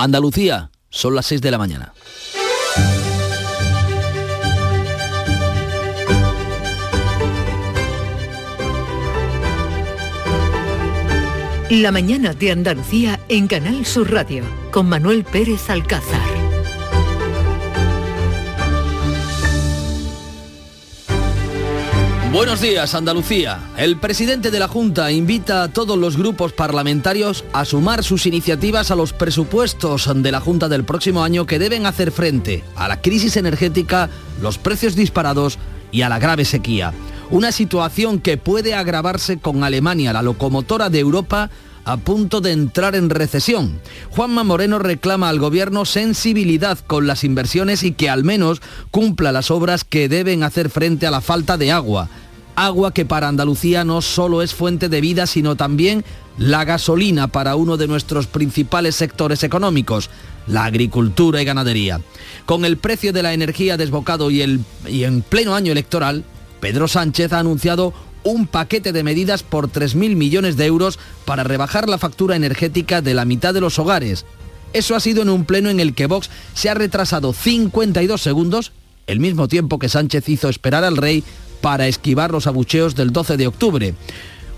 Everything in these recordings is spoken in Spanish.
Andalucía, son las 6 de la mañana. La mañana de Andalucía en Canal Sur Radio con Manuel Pérez Alcázar. Buenos días, Andalucía. El presidente de la Junta invita a todos los grupos parlamentarios a sumar sus iniciativas a los presupuestos de la Junta del próximo año que deben hacer frente a la crisis energética, los precios disparados y a la grave sequía una situación que puede agravarse con Alemania, la locomotora de Europa, a punto de entrar en recesión. Juanma Moreno reclama al gobierno sensibilidad con las inversiones y que al menos cumpla las obras que deben hacer frente a la falta de agua. Agua que para Andalucía no solo es fuente de vida, sino también la gasolina para uno de nuestros principales sectores económicos, la agricultura y ganadería. Con el precio de la energía desbocado y, el, y en pleno año electoral, Pedro Sánchez ha anunciado un paquete de medidas por 3.000 millones de euros para rebajar la factura energética de la mitad de los hogares. Eso ha sido en un pleno en el que Vox se ha retrasado 52 segundos, el mismo tiempo que Sánchez hizo esperar al rey para esquivar los abucheos del 12 de octubre.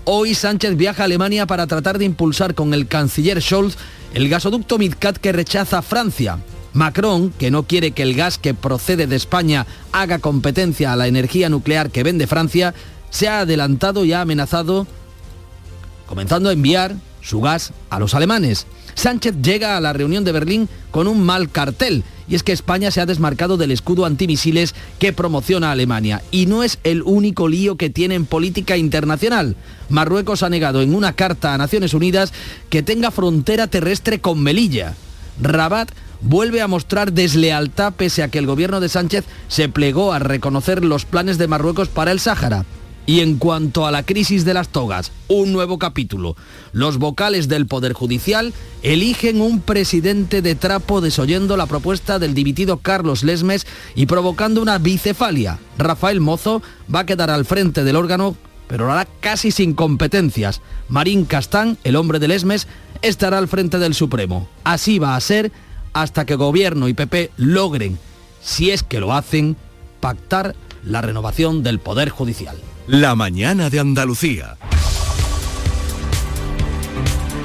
Hoy Sánchez viaja a Alemania para tratar de impulsar con el canciller Scholz el gasoducto Midcat que rechaza Francia. Macron, que no quiere que el gas que procede de España haga competencia a la energía nuclear que vende Francia, se ha adelantado y ha amenazado comenzando a enviar su gas a los alemanes. Sánchez llega a la reunión de Berlín con un mal cartel, y es que España se ha desmarcado del escudo antimisiles que promociona Alemania, y no es el único lío que tiene en política internacional. Marruecos ha negado en una carta a Naciones Unidas que tenga frontera terrestre con Melilla. Rabat vuelve a mostrar deslealtad pese a que el gobierno de Sánchez se plegó a reconocer los planes de Marruecos para el Sáhara. Y en cuanto a la crisis de las togas, un nuevo capítulo. Los vocales del Poder Judicial eligen un presidente de trapo desoyendo la propuesta del dimitido Carlos Lesmes y provocando una bicefalia. Rafael Mozo va a quedar al frente del órgano, pero lo hará casi sin competencias. Marín Castán, el hombre de Lesmes, estará al frente del Supremo. Así va a ser hasta que Gobierno y PP logren, si es que lo hacen, pactar la renovación del Poder Judicial. La mañana de Andalucía.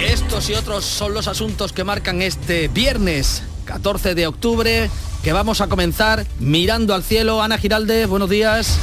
Estos y otros son los asuntos que marcan este viernes 14 de octubre, que vamos a comenzar mirando al cielo. Ana Giralde, buenos días.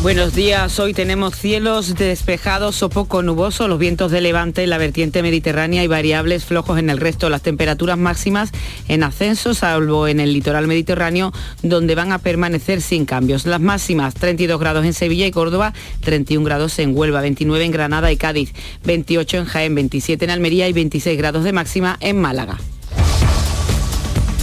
Buenos días, hoy tenemos cielos despejados o poco nubosos, los vientos de levante en la vertiente mediterránea y variables flojos en el resto, las temperaturas máximas en ascenso, salvo en el litoral mediterráneo, donde van a permanecer sin cambios. Las máximas, 32 grados en Sevilla y Córdoba, 31 grados en Huelva, 29 en Granada y Cádiz, 28 en Jaén, 27 en Almería y 26 grados de máxima en Málaga.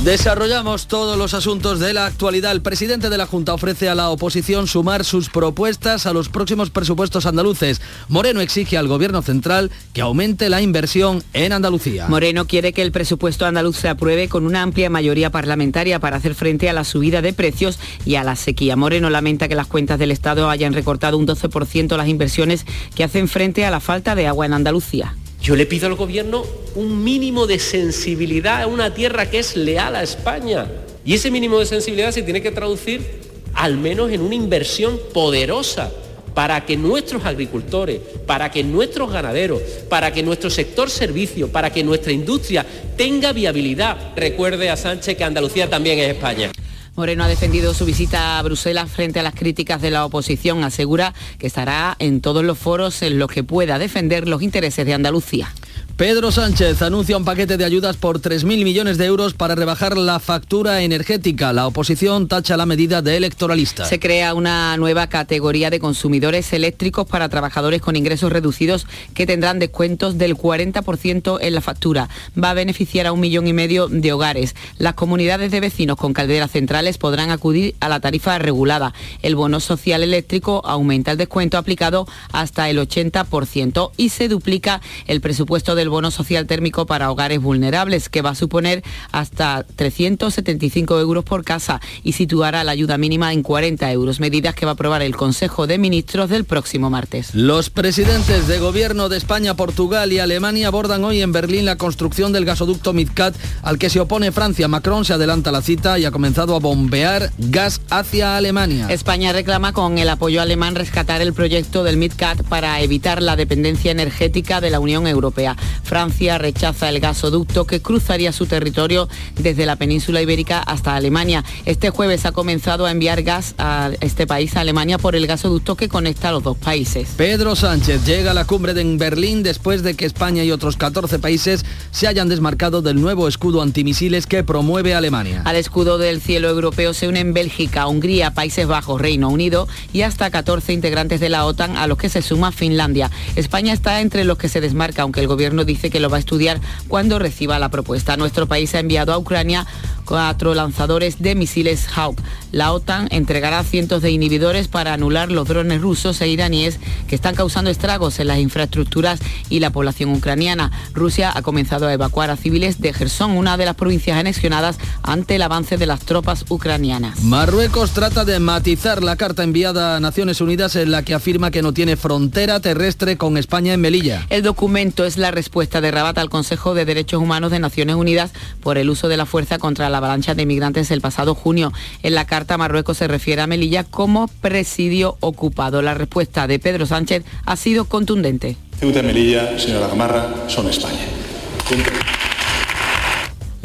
Desarrollamos todos los asuntos de la actualidad. El presidente de la Junta ofrece a la oposición sumar sus propuestas a los próximos presupuestos andaluces. Moreno exige al Gobierno central que aumente la inversión en Andalucía. Moreno quiere que el presupuesto andaluz se apruebe con una amplia mayoría parlamentaria para hacer frente a la subida de precios y a la sequía. Moreno lamenta que las cuentas del Estado hayan recortado un 12% las inversiones que hacen frente a la falta de agua en Andalucía. Yo le pido al gobierno un mínimo de sensibilidad a una tierra que es leal a España. Y ese mínimo de sensibilidad se tiene que traducir al menos en una inversión poderosa para que nuestros agricultores, para que nuestros ganaderos, para que nuestro sector servicio, para que nuestra industria tenga viabilidad. Recuerde a Sánchez que Andalucía también es España. Moreno ha defendido su visita a Bruselas frente a las críticas de la oposición. Asegura que estará en todos los foros en los que pueda defender los intereses de Andalucía. Pedro Sánchez anuncia un paquete de ayudas por 3.000 millones de euros para rebajar la factura energética. La oposición tacha la medida de electoralista. Se crea una nueva categoría de consumidores eléctricos para trabajadores con ingresos reducidos que tendrán descuentos del 40% en la factura. Va a beneficiar a un millón y medio de hogares. Las comunidades de vecinos con calderas centrales podrán acudir a la tarifa regulada. El bono social eléctrico aumenta el descuento aplicado hasta el 80% y se duplica el presupuesto del del bono social térmico para hogares vulnerables, que va a suponer hasta 375 euros por casa y situará la ayuda mínima en 40 euros, medidas que va a aprobar el Consejo de Ministros del próximo martes. Los presidentes de gobierno de España, Portugal y Alemania abordan hoy en Berlín la construcción del gasoducto Midcat al que se opone Francia. Macron se adelanta la cita y ha comenzado a bombear gas hacia Alemania. España reclama con el apoyo alemán rescatar el proyecto del MidCat para evitar la dependencia energética de la Unión Europea. Francia rechaza el gasoducto que cruzaría su territorio desde la península ibérica hasta Alemania. Este jueves ha comenzado a enviar gas a este país, a Alemania, por el gasoducto que conecta a los dos países. Pedro Sánchez llega a la cumbre de Berlín después de que España y otros 14 países se hayan desmarcado del nuevo escudo antimisiles que promueve Alemania. Al escudo del cielo europeo se unen Bélgica, Hungría, Países Bajos, Reino Unido y hasta 14 integrantes de la OTAN a los que se suma Finlandia. España está entre los que se desmarca, aunque el gobierno dice que lo va a estudiar cuando reciba la propuesta. Nuestro país ha enviado a Ucrania cuatro lanzadores de misiles Hawk. La OTAN entregará cientos de inhibidores para anular los drones rusos e iraníes que están causando estragos en las infraestructuras y la población ucraniana. Rusia ha comenzado a evacuar a civiles de Gerson, una de las provincias anexionadas, ante el avance de las tropas ucranianas. Marruecos trata de matizar la carta enviada a Naciones Unidas en la que afirma que no tiene frontera terrestre con España en Melilla. El documento es la respuesta de Rabat al Consejo de Derechos Humanos de Naciones Unidas por el uso de la fuerza contra la avalancha de migrantes el pasado junio. En la carta Marruecos se refiere a Melilla como presidio ocupado. La respuesta de Pedro Sánchez ha sido contundente. Ceuta y Melilla, señora Gamarra, son España.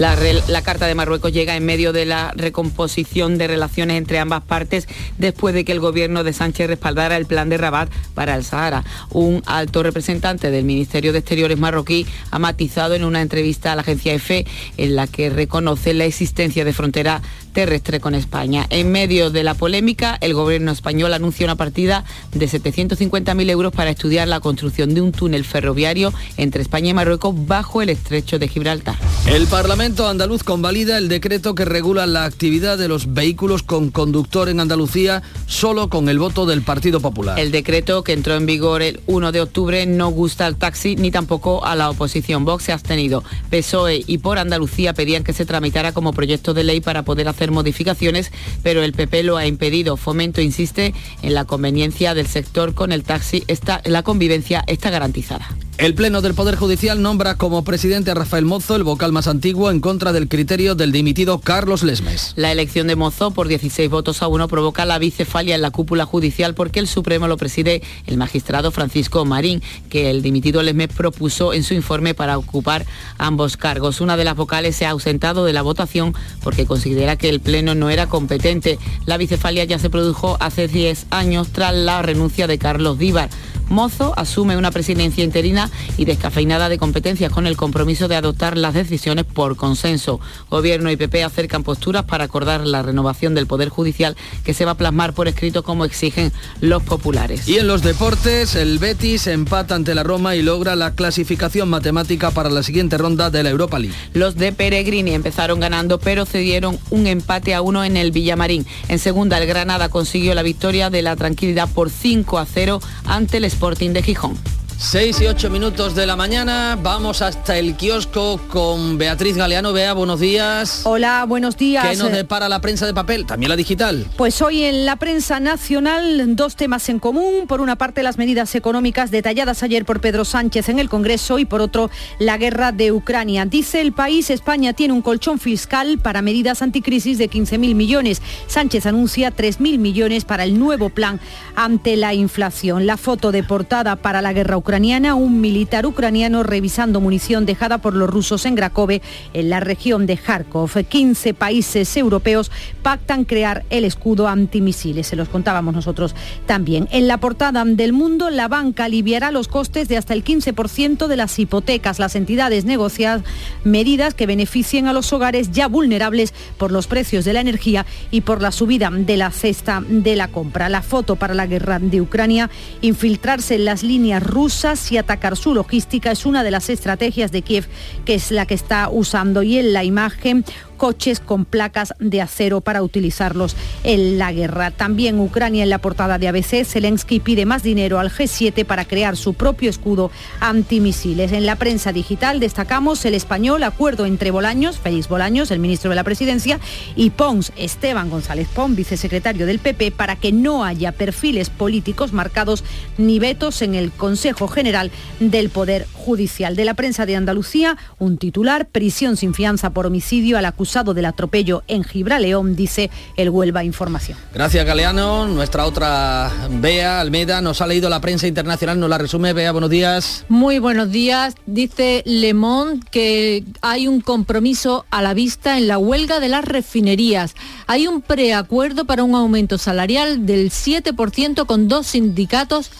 La, Carta de Marruecos llega en medio de la recomposición de relaciones entre ambas partes después de que el gobierno de Sánchez respaldara el plan de Rabat para el Sahara. Un alto representante del Ministerio de Exteriores marroquí ha matizado en una entrevista a la agencia EFE en la que reconoce la existencia de frontera terrestre con España. En medio de la polémica, el gobierno español anuncia una partida de 750.000 euros para estudiar la construcción de un túnel ferroviario entre España y Marruecos bajo el estrecho de Gibraltar. El Parlamento andaluz convalida el decreto que regula la actividad de los vehículos con conductor en Andalucía solo con el voto del Partido Popular. El decreto que entró en vigor el 1 de octubre no gusta al taxi ni tampoco a la oposición. Vox se ha abstenido. PSOE y por Andalucía pedían que se tramitara como proyecto de ley para poder hacer hacer modificaciones, pero el PP lo ha impedido. Fomento insiste en la conveniencia del sector con el taxi. Esta, la convivencia está garantizada. El Pleno del Poder Judicial nombra como presidente a Rafael Mozo, el vocal más antiguo, en contra del criterio del dimitido Carlos Lesmes. La elección de Mozo por 16 votos a uno provoca la bicefalia en la cúpula judicial porque el Supremo lo preside el magistrado Francisco Marín, que el dimitido Lesmes propuso en su informe para ocupar ambos cargos. Una de las vocales se ha ausentado de la votación porque considera que el Pleno no era competente. La bicefalia ya se produjo hace 10 años tras la renuncia de Carlos Díbar. Mozo asume una presidencia interina y descafeinada de competencias con el compromiso de adoptar las decisiones por consenso. Gobierno y PP acercan posturas para acordar la renovación del Poder Judicial que se va a plasmar por escrito como exigen los populares. Y en los deportes, el Betis empata ante la Roma y logra la clasificación matemática para la siguiente ronda de la Europa League. Los de Peregrini empezaron ganando pero cedieron un empate a uno en el Villamarín. En segunda, el Granada consiguió la victoria de la tranquilidad por 5 a 0 ante el Sporting de Gijón. 6 y 8 minutos de la mañana, vamos hasta el kiosco con Beatriz Galeano. Bea, buenos días. Hola, buenos días. ¿Qué nos depara la prensa de papel? También la digital. Pues hoy en la prensa nacional dos temas en común. Por una parte las medidas económicas detalladas ayer por Pedro Sánchez en el Congreso y por otro la guerra de Ucrania. Dice el país, España tiene un colchón fiscal para medidas anticrisis de 15.000 millones. Sánchez anuncia 3.000 millones para el nuevo plan ante la inflación. La foto de portada para la guerra ucraniana ucraniana, un militar ucraniano revisando munición dejada por los rusos en Grakove, en la región de Kharkov. 15 países europeos pactan crear el escudo antimisiles. Se los contábamos nosotros también. En la portada del mundo, la banca aliviará los costes de hasta el 15% de las hipotecas. Las entidades negocian medidas que beneficien a los hogares ya vulnerables por los precios de la energía y por la subida de la cesta de la compra. La foto para la guerra de Ucrania, infiltrarse en las líneas rusas y atacar su logística es una de las estrategias de Kiev que es la que está usando. Y en la imagen coches con placas de acero para utilizarlos en la guerra. También Ucrania en la portada de ABC, Zelensky pide más dinero al G7 para crear su propio escudo antimisiles. En la prensa digital destacamos el español acuerdo entre Bolaños, Félix Bolaños, el ministro de la Presidencia, y Pons, Esteban González Pons, vicesecretario del PP, para que no haya perfiles políticos marcados ni vetos en el Consejo General del Poder Judicial. De la prensa de Andalucía, un titular, prisión sin fianza por homicidio al acusado del atropello en Gibraleón, dice el Huelva Información. Gracias, Galeano. Nuestra otra Bea Almeida nos ha leído la prensa internacional, nos la resume. Bea, buenos días. Muy buenos días. Dice Le Monde que hay un compromiso a la vista en la huelga de las refinerías. Hay un preacuerdo para un aumento salarial del 7% con dos sindicatos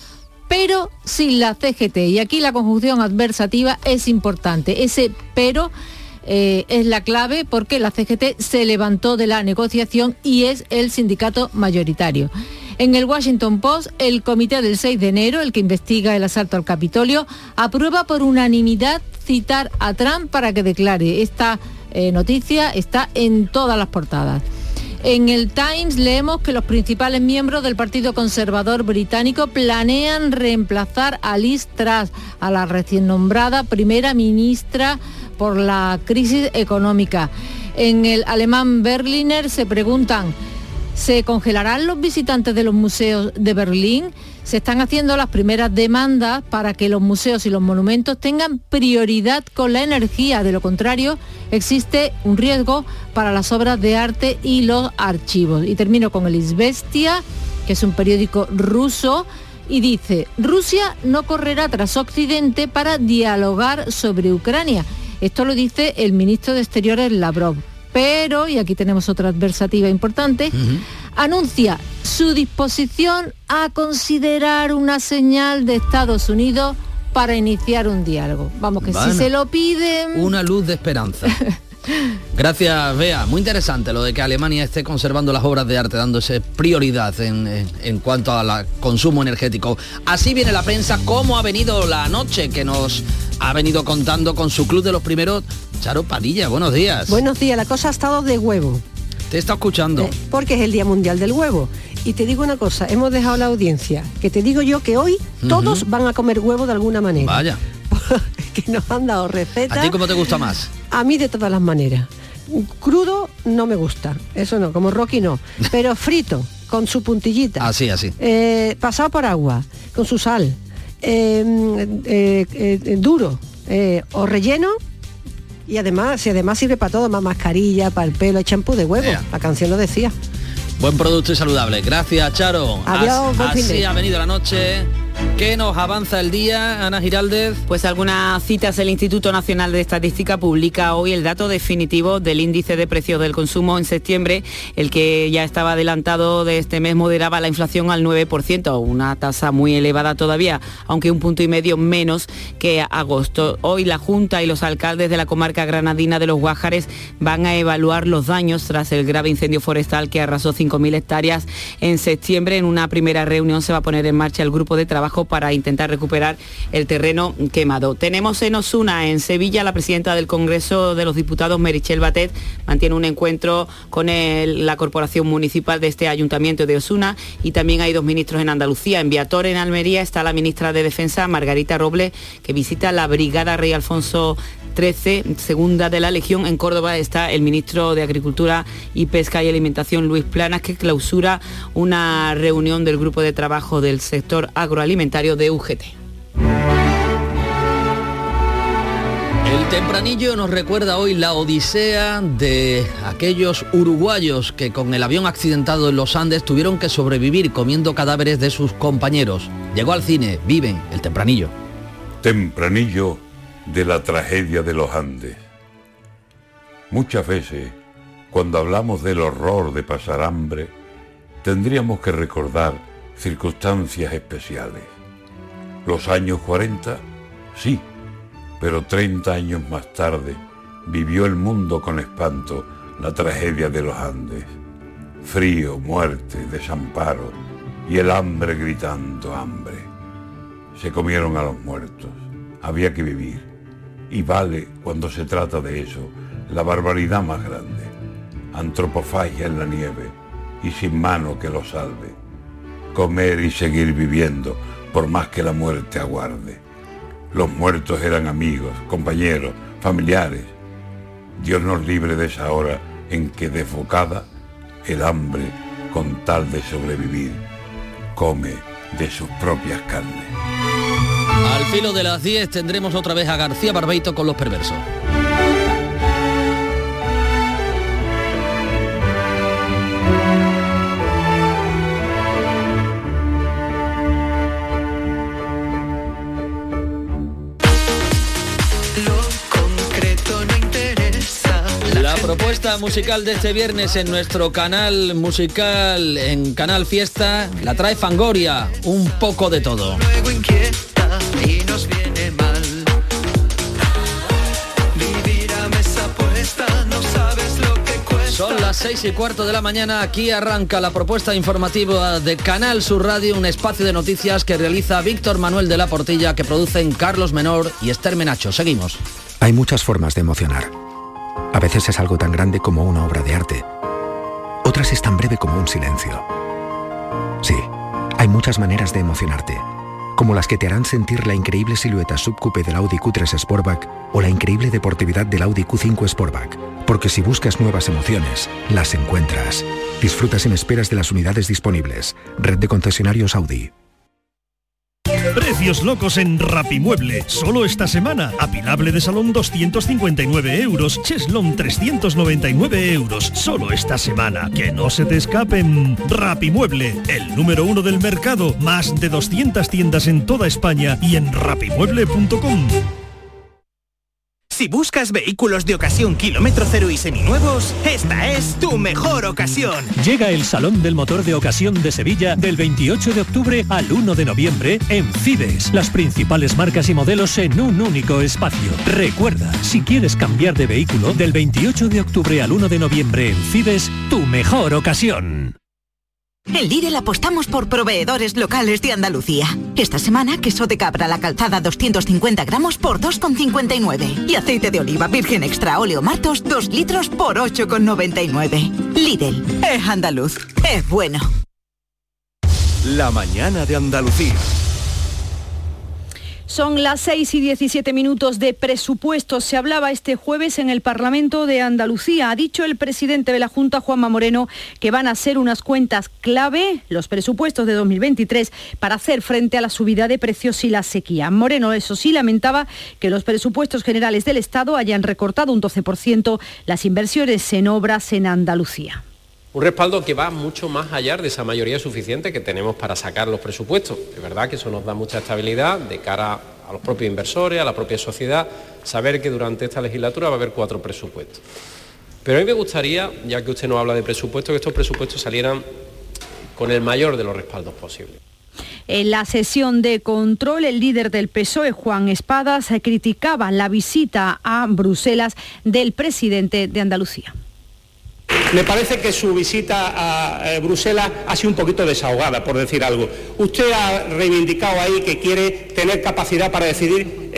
pero sin la CGT. Y aquí la conjunción adversativa es importante. Ese pero eh, es la clave porque la CGT se levantó de la negociación y es el sindicato mayoritario. En el Washington Post, el comité del 6 de enero, el que investiga el asalto al Capitolio, aprueba por unanimidad citar a Trump para que declare. Esta eh, noticia está en todas las portadas. En el Times leemos que los principales miembros del Partido Conservador británico planean reemplazar a Liz Truss, a la recién nombrada primera ministra por la crisis económica. En el alemán Berliner se preguntan, ¿se congelarán los visitantes de los museos de Berlín? se están haciendo las primeras demandas para que los museos y los monumentos tengan prioridad con la energía. De lo contrario, existe un riesgo para las obras de arte y los archivos. Y termino con el Isbestia, que es un periódico ruso, y dice, Rusia no correrá tras Occidente para dialogar sobre Ucrania. Esto lo dice el ministro de Exteriores Lavrov. Pero, y aquí tenemos otra adversativa importante, anuncia su disposición a considerar una señal de Estados Unidos para iniciar un diálogo. Vamos, que si se lo piden... Una luz de esperanza. Gracias, Bea. Muy interesante lo de que Alemania esté conservando las obras de arte, dándose prioridad en, en cuanto al consumo energético. Así viene la prensa, cómo ha venido la noche que nos ha venido contando con su club de los primeros. Charo Padilla, buenos días. Buenos días, la cosa ha estado de huevo. Te está escuchando. Eh, porque es el Día Mundial del Huevo. Y te digo una cosa, hemos dejado la audiencia, que te digo yo que hoy todos van a comer huevo de alguna manera. Vaya. que nos han dado recetas. ¿A ti cómo te gusta más? A mí de todas las maneras. Crudo no me gusta, eso no, como Rocky no. Pero frito, con su puntillita. Así, así. Eh, pasado por agua, con su sal. Eh, duro o relleno y además, si además sirve para todo, más mascarilla, para el pelo, champú de huevo. La canción lo decía. Buen producto y saludable. Gracias, Charo. Adiós, Así ha venido la noche. ¿Qué nos avanza el día, Ana Giraldez? Pues algunas citas. El Instituto Nacional de Estadística publica hoy el dato definitivo del índice de precios del consumo en septiembre, el que ya estaba adelantado de este mes moderaba la inflación al 9%, una tasa muy elevada todavía, aunque un punto y medio menos que agosto. Hoy la Junta y los alcaldes de la comarca granadina de los Guájares van a evaluar los daños tras el grave incendio forestal que arrasó 5.000 hectáreas en septiembre. En una primera reunión se va a poner en marcha el grupo de trabajo para intentar recuperar el terreno quemado. Tenemos en Osuna, en Sevilla, la presidenta del Congreso de los Diputados, Merichel Batet, mantiene un encuentro con la Corporación Municipal de este Ayuntamiento de Osuna y también hay dos ministros en Andalucía. En Viator, en Almería, está la ministra de Defensa, Margarita Roble, que visita la Brigada Rey Alfonso 13, segunda de la Legión. En Córdoba está el ministro de Agricultura y Pesca y Alimentación, Luis Planas, que clausura una reunión del grupo de trabajo del sector agroalimentario de UGT. El tempranillo nos recuerda hoy la odisea de aquellos uruguayos que con el avión accidentado en los Andes tuvieron que sobrevivir comiendo cadáveres de sus compañeros. Llegó al cine, viven el tempranillo. Tempranillo de la tragedia de los Andes. Muchas veces, cuando hablamos del horror de pasar hambre, tendríamos que recordar circunstancias especiales. Los años 40, sí, pero 30 años más tarde vivió el mundo con espanto la tragedia de los Andes. Frío, muerte, desamparo y el hambre gritando hambre. Se comieron a los muertos. Había que vivir Y vale, cuando se trata de eso, la barbaridad más grande. Antropofagia en la nieve y sin mano que lo salve. Comer y seguir viviendo por más que la muerte aguarde. Los muertos eran amigos, compañeros, familiares. Dios nos libre de esa hora en que desbocada el hambre, con tal de sobrevivir, come de sus propias carnes. Al filo de las 10 tendremos otra vez a García Barbeito con los perversos. La propuesta musical de este viernes en nuestro canal musical, en Canal Fiesta, la trae Fangoria, un poco de todo. Las seis y cuarto de la mañana, aquí arranca la propuesta informativa de Canal Sur Radio, un espacio de noticias que realiza Víctor Manuel de la Portilla, que producen Carlos Menor y Esther Menacho. Seguimos. Hay muchas formas de emocionar. A veces es algo tan grande como una obra de arte. Otras es tan breve como un silencio. Sí, hay muchas maneras de emocionarte, como las que te harán sentir la increíble silueta subcoupe del Audi Q3 Sportback o la increíble deportividad del Audi Q5 Sportback. Porque si buscas nuevas emociones, las encuentras. Disfruta sin esperas de las unidades disponibles. Red de concesionarios Audi. Precios locos en Rapimueble. Solo esta semana. Apilable de salón 259 euros. Cheslon 399 euros. Solo esta semana. Que no se te escapen. Rapimueble. El número uno del mercado. Más de 200 tiendas en toda España y en rapimueble.com. Si buscas vehículos de ocasión kilómetro cero y seminuevos, esta es tu mejor ocasión. Llega el Salón del Motor de Ocasión de Sevilla del 28 de octubre al 1 de noviembre en Fides. Las principales marcas y modelos en un único espacio. Recuerda, si quieres cambiar de vehículo, del 28 de octubre al 1 de noviembre en Fides, tu mejor ocasión. En Lidl apostamos por proveedores locales de Andalucía. Esta semana, queso de cabra la calzada 250 gramos por 2,59. Y aceite de oliva virgen extra óleo martos 2 litros por 8,99. Lidl, es andaluz, es bueno. La mañana de Andalucía. Son las 6 y 17 minutos de presupuestos. Se hablaba este jueves en el Parlamento de Andalucía. Ha dicho el presidente de la Junta, Juanma Moreno, que van a ser unas cuentas clave, los presupuestos de 2023, para hacer frente a la subida de precios y la sequía. Moreno, eso sí, lamentaba que los presupuestos generales del Estado hayan recortado un 12% las inversiones en obras en Andalucía. Un respaldo que va mucho más allá de esa mayoría suficiente que tenemos para sacar los presupuestos. Es verdad que eso nos da mucha estabilidad de cara a los propios inversores, a la propia sociedad, saber que durante esta legislatura va a haber cuatro presupuestos. Pero a mí me gustaría, ya que usted nos habla de presupuestos, que estos presupuestos salieran con el mayor de los respaldos posibles. En la sesión de control, el líder del PSOE, Juan Espadas, criticaba la visita a Bruselas del presidente de Andalucía. Me parece que su visita a eh, Bruselas ha sido un poquito desahogada, por decir algo. Usted ha reivindicado ahí que quiere tener capacidad para decidir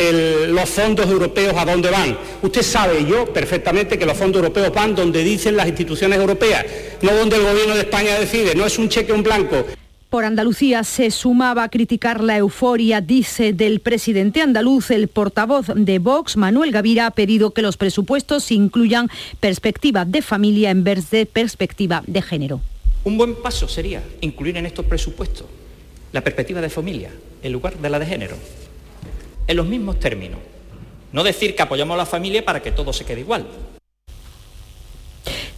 los fondos europeos a dónde van. Usted sabe yo perfectamente que los fondos europeos van donde dicen las instituciones europeas, no donde el gobierno de España decide. No es un cheque en blanco. Por Andalucía se sumaba a criticar la euforia, dice, del presidente andaluz. El portavoz de Vox, Manuel Gavira, ha pedido que los presupuestos incluyan perspectiva de familia en vez de perspectiva de género. Un buen paso sería incluir en estos presupuestos la perspectiva de familia en lugar de la de género. En los mismos términos. No decir que apoyamos a la familia para que todo se quede igual.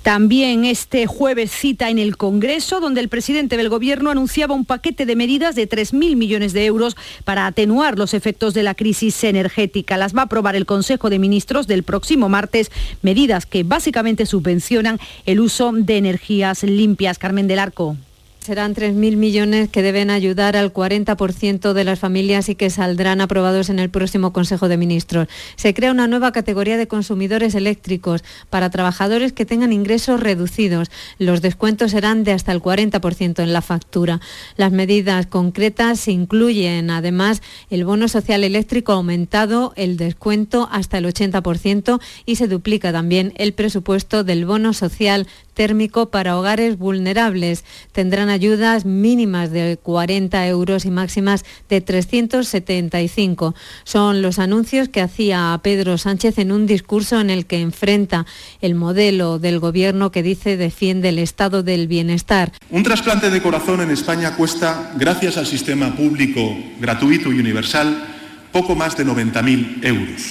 También este jueves cita en el Congreso, donde el presidente del Gobierno anunciaba un paquete de medidas de 3.000 millones de euros para atenuar los efectos de la crisis energética. Las va a aprobar el Consejo de Ministros del próximo martes, medidas que básicamente subvencionan el uso de energías limpias. Carmen del Arco. Serán 3.000 millones que deben ayudar al 40% de las familias y que saldrán aprobados en el próximo Consejo de Ministros. Se crea una nueva categoría de consumidores eléctricos para trabajadores que tengan ingresos reducidos. Los descuentos serán de hasta el 40% en la factura. Las medidas concretas incluyen además el bono social eléctrico aumentado, el descuento hasta el 80% y se duplica también el presupuesto del bono social térmico para hogares vulnerables. Tendrán ayudas mínimas de 40 euros y máximas de 375. Son los anuncios que hacía Pedro Sánchez en un discurso en el que enfrenta el modelo del gobierno que dice defiende el estado del bienestar. Un trasplante de corazón en España cuesta, gracias al sistema público gratuito y universal, poco más de 90.000 euros,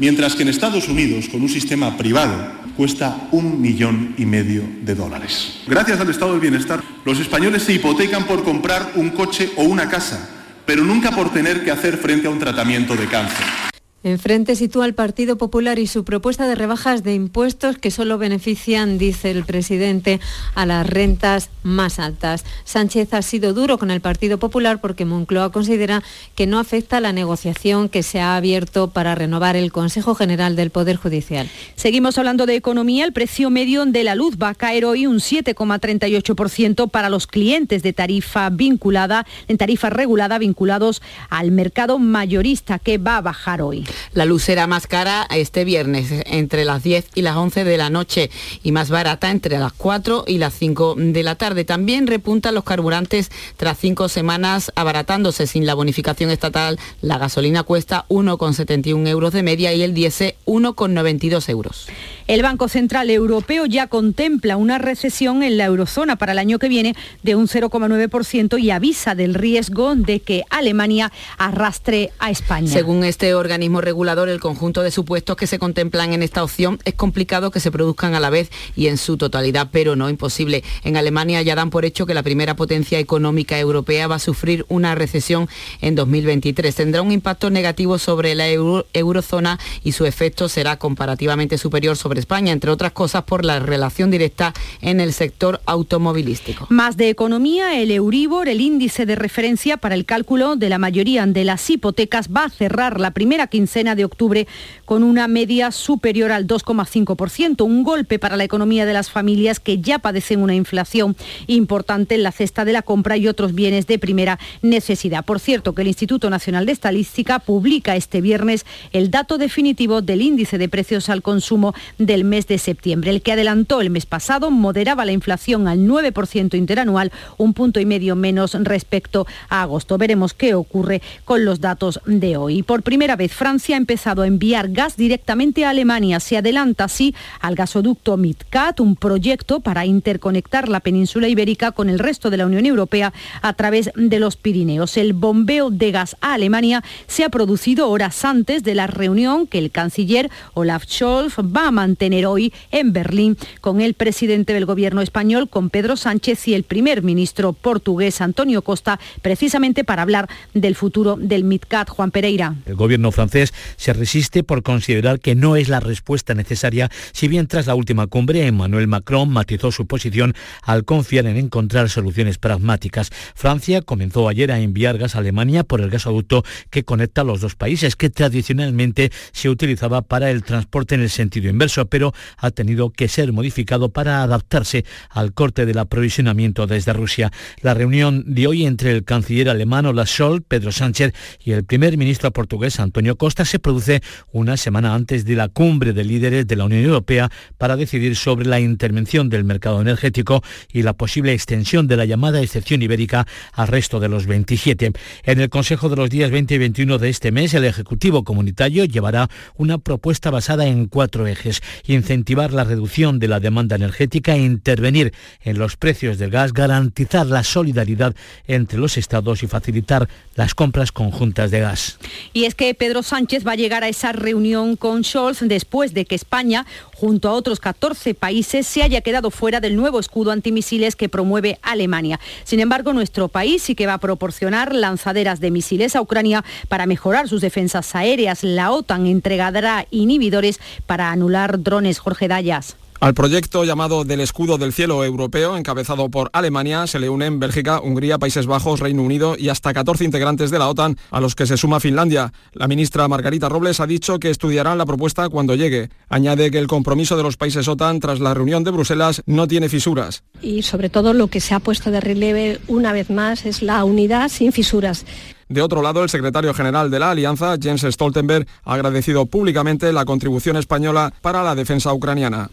mientras que en Estados Unidos, con un sistema privado, cuesta un millón y medio de dólares. Gracias al estado del bienestar, los españoles se hipotecan por comprar un coche o una casa, pero nunca por tener que hacer frente a un tratamiento de cáncer. Enfrente sitúa al Partido Popular y su propuesta de rebajas de impuestos que solo benefician, dice el presidente, a las rentas más altas. Sánchez ha sido duro con el Partido Popular porque Moncloa considera que no afecta la negociación que se ha abierto para renovar el Consejo General del Poder Judicial. Seguimos hablando de economía. El precio medio de la luz va a caer hoy un 7,38% para los clientes de tarifa vinculada, en tarifa regulada vinculados al mercado mayorista que va a bajar hoy. La luz será más cara este viernes entre las 10 y las 11 de la noche y más barata entre las 4 y las 5 de la tarde. También repuntan los carburantes tras cinco semanas abaratándose sin la bonificación estatal. La gasolina cuesta 1,71 euros de media y el diésel 1,92 euros. El Banco Central Europeo ya contempla una recesión en la eurozona para el año que viene de un 0,9% y avisa del riesgo de que Alemania arrastre a España. Según este organismo regulador, el conjunto de supuestos que se contemplan en esta opción es complicado que se produzcan a la vez y en su totalidad, pero no imposible. En Alemania ya dan por hecho que la primera potencia económica europea va a sufrir una recesión en 2023. Tendrá un impacto negativo sobre la eurozona y su efecto será comparativamente superior sobre España, entre otras cosas por la relación directa en el sector automovilístico. Más de economía, el Euribor, el índice de referencia para el cálculo de la mayoría de las hipotecas, va a cerrar la primera quincena de octubre con una media superior al 2,5%, un golpe para la economía de las familias que ya padecen una inflación importante en la cesta de la compra y otros bienes de primera necesidad. Por cierto, que el Instituto Nacional de Estadística publica este viernes el dato definitivo del índice de precios al consumo del mes de septiembre. El que adelantó el mes pasado moderaba la inflación al 9% interanual, un punto y medio menos respecto a agosto. Veremos qué ocurre con los datos de hoy. Por primera vez, Francia ha empezado a enviar gas directamente a Alemania. Se adelanta así al gasoducto MidCat, un proyecto para interconectar la península ibérica con el resto de la Unión Europea a través de los Pirineos. El bombeo de gas a Alemania se ha producido horas antes de la reunión que el canciller Olaf Scholz va a mantener tener hoy en Berlín con el presidente del gobierno español, con Pedro Sánchez y el primer ministro portugués, Antonio Costa, precisamente para hablar del futuro del MidCat. Juan Pereira. El gobierno francés se resiste por considerar que no es la respuesta necesaria, si bien tras la última cumbre Emmanuel Macron matizó su posición al confiar en encontrar soluciones pragmáticas. Francia comenzó ayer a enviar gas a Alemania por el gasoducto que conecta los dos países, que tradicionalmente se utilizaba para el transporte en el sentido inverso pero ha tenido que ser modificado para adaptarse al corte del aprovisionamiento desde Rusia. La reunión de hoy entre el canciller alemán Olaf Scholz, Pedro Sánchez, y el primer ministro portugués Antonio Costa se produce una semana antes de la cumbre de líderes de la Unión Europea para decidir sobre la intervención del mercado energético y la posible extensión de la llamada excepción ibérica al resto de los 27. En el Consejo de los días 20 y 21 de este mes, el Ejecutivo Comunitario llevará una propuesta basada en cuatro ejes incentivar la reducción de la demanda energética, intervenir en los precios del gas, garantizar la solidaridad entre los estados y facilitar las compras conjuntas de gas. Y es que Pedro Sánchez va a llegar a esa reunión con Scholz después de que España, junto a otros 14 países, se haya quedado fuera del nuevo escudo antimisiles que promueve Alemania. Sin embargo, nuestro país sí que va a proporcionar lanzaderas de misiles a Ucrania para mejorar sus defensas aéreas. La OTAN entregará inhibidores para anular drones. Jorge Dayas. Al proyecto llamado del escudo del cielo europeo, encabezado por Alemania, se le unen Bélgica, Hungría, Países Bajos, Reino Unido y hasta 14 integrantes de la OTAN, a los que se suma Finlandia. La ministra Margarita Robles ha dicho que estudiarán la propuesta cuando llegue. Añade que el compromiso de los países OTAN tras la reunión de Bruselas no tiene fisuras. Y sobre todo lo que se ha puesto de relieve una vez más es la unidad sin fisuras. De otro lado, el secretario general de la Alianza, Jens Stoltenberg, ha agradecido públicamente la contribución española para la defensa ucraniana.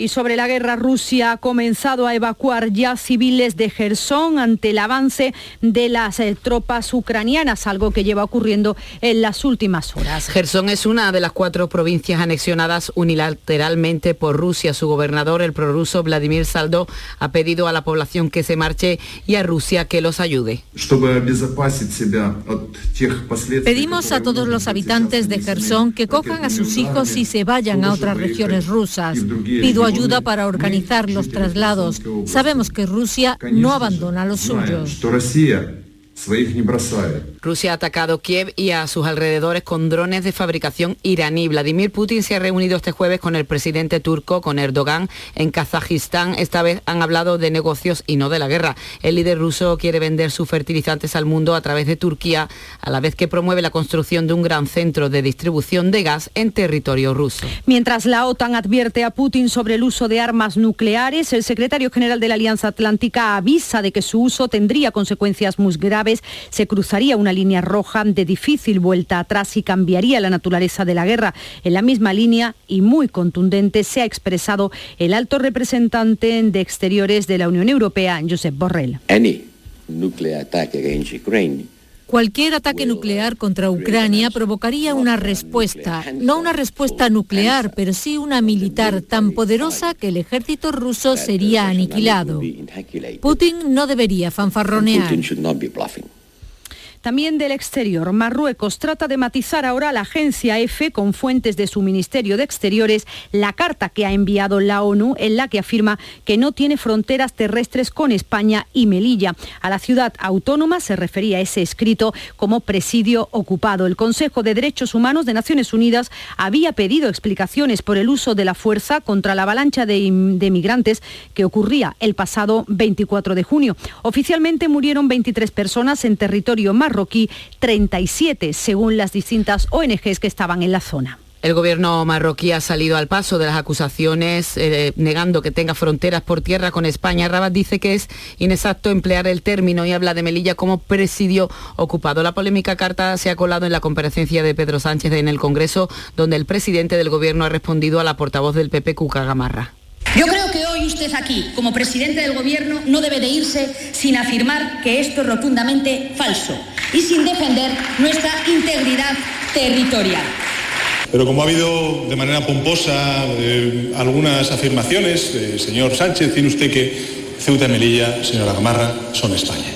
Y sobre la guerra, Rusia ha comenzado a evacuar ya civiles de Gerson ante el avance de las eh, tropas ucranianas, algo que lleva ocurriendo en las últimas horas. Gerson es una de las cuatro provincias anexionadas unilateralmente por Rusia. Su gobernador, el prorruso Vladimir Saldo, ha pedido a la población que se marche y a Rusia que los ayude. Pedimos a todos los habitantes de Gerson que cojan a sus hijos y se vayan a otras regiones rusas. Pido ayuda para organizar los traslados. Sabemos que Rusia no abandona los suyos. Rusia ha atacado Kiev y a sus alrededores con drones de fabricación iraní. Vladimir Putin se ha reunido este jueves con el presidente turco, con Erdogan, en Kazajistán. Esta vez han hablado de negocios y no de la guerra. El líder ruso quiere vender sus fertilizantes al mundo a través de Turquía, a la vez que promueve la construcción de un gran centro de distribución de gas en territorio ruso. Mientras la OTAN advierte a Putin sobre el uso de armas nucleares, el secretario general de la Alianza Atlántica avisa de que su uso tendría consecuencias muy graves se cruzaría una línea roja de difícil vuelta atrás y cambiaría la naturaleza de la guerra. En la misma línea y muy contundente se ha expresado el alto representante de Exteriores de la Unión Europea, Josep Borrell. Cualquier ataque nuclear contra Ucrania provocaría una respuesta, no una respuesta nuclear, pero sí una militar tan poderosa que el ejército ruso sería aniquilado. Putin no debería fanfarronear. También del exterior, Marruecos trata de matizar ahora la agencia EFE con fuentes de su Ministerio de Exteriores la carta que ha enviado la ONU en la que afirma que no tiene fronteras terrestres con España y Melilla. A la ciudad autónoma se refería ese escrito como presidio ocupado. El Consejo de Derechos Humanos de Naciones Unidas había pedido explicaciones por el uso de la fuerza contra la avalancha de, de migrantes que ocurría el pasado 24 de junio. Oficialmente murieron 23 personas en territorio marroquí marroquí 37, según las distintas ONGs que estaban en la zona. El gobierno marroquí ha salido al paso de las acusaciones, eh, negando que tenga fronteras por tierra con España. Rabat dice que es inexacto emplear el término y habla de Melilla como presidio ocupado. La polémica carta se ha colado en la comparecencia de Pedro Sánchez en el Congreso, donde el presidente del gobierno ha respondido a la portavoz del PP, Cuca Gamarra. Yo creo que hoy usted aquí, como presidente del Gobierno, no debe de irse sin afirmar que esto es rotundamente falso y sin defender nuestra integridad territorial. Pero como ha habido de manera pomposa eh, algunas afirmaciones, señor Sánchez, tiene usted que Ceuta y Melilla, señora Gamarra, son España.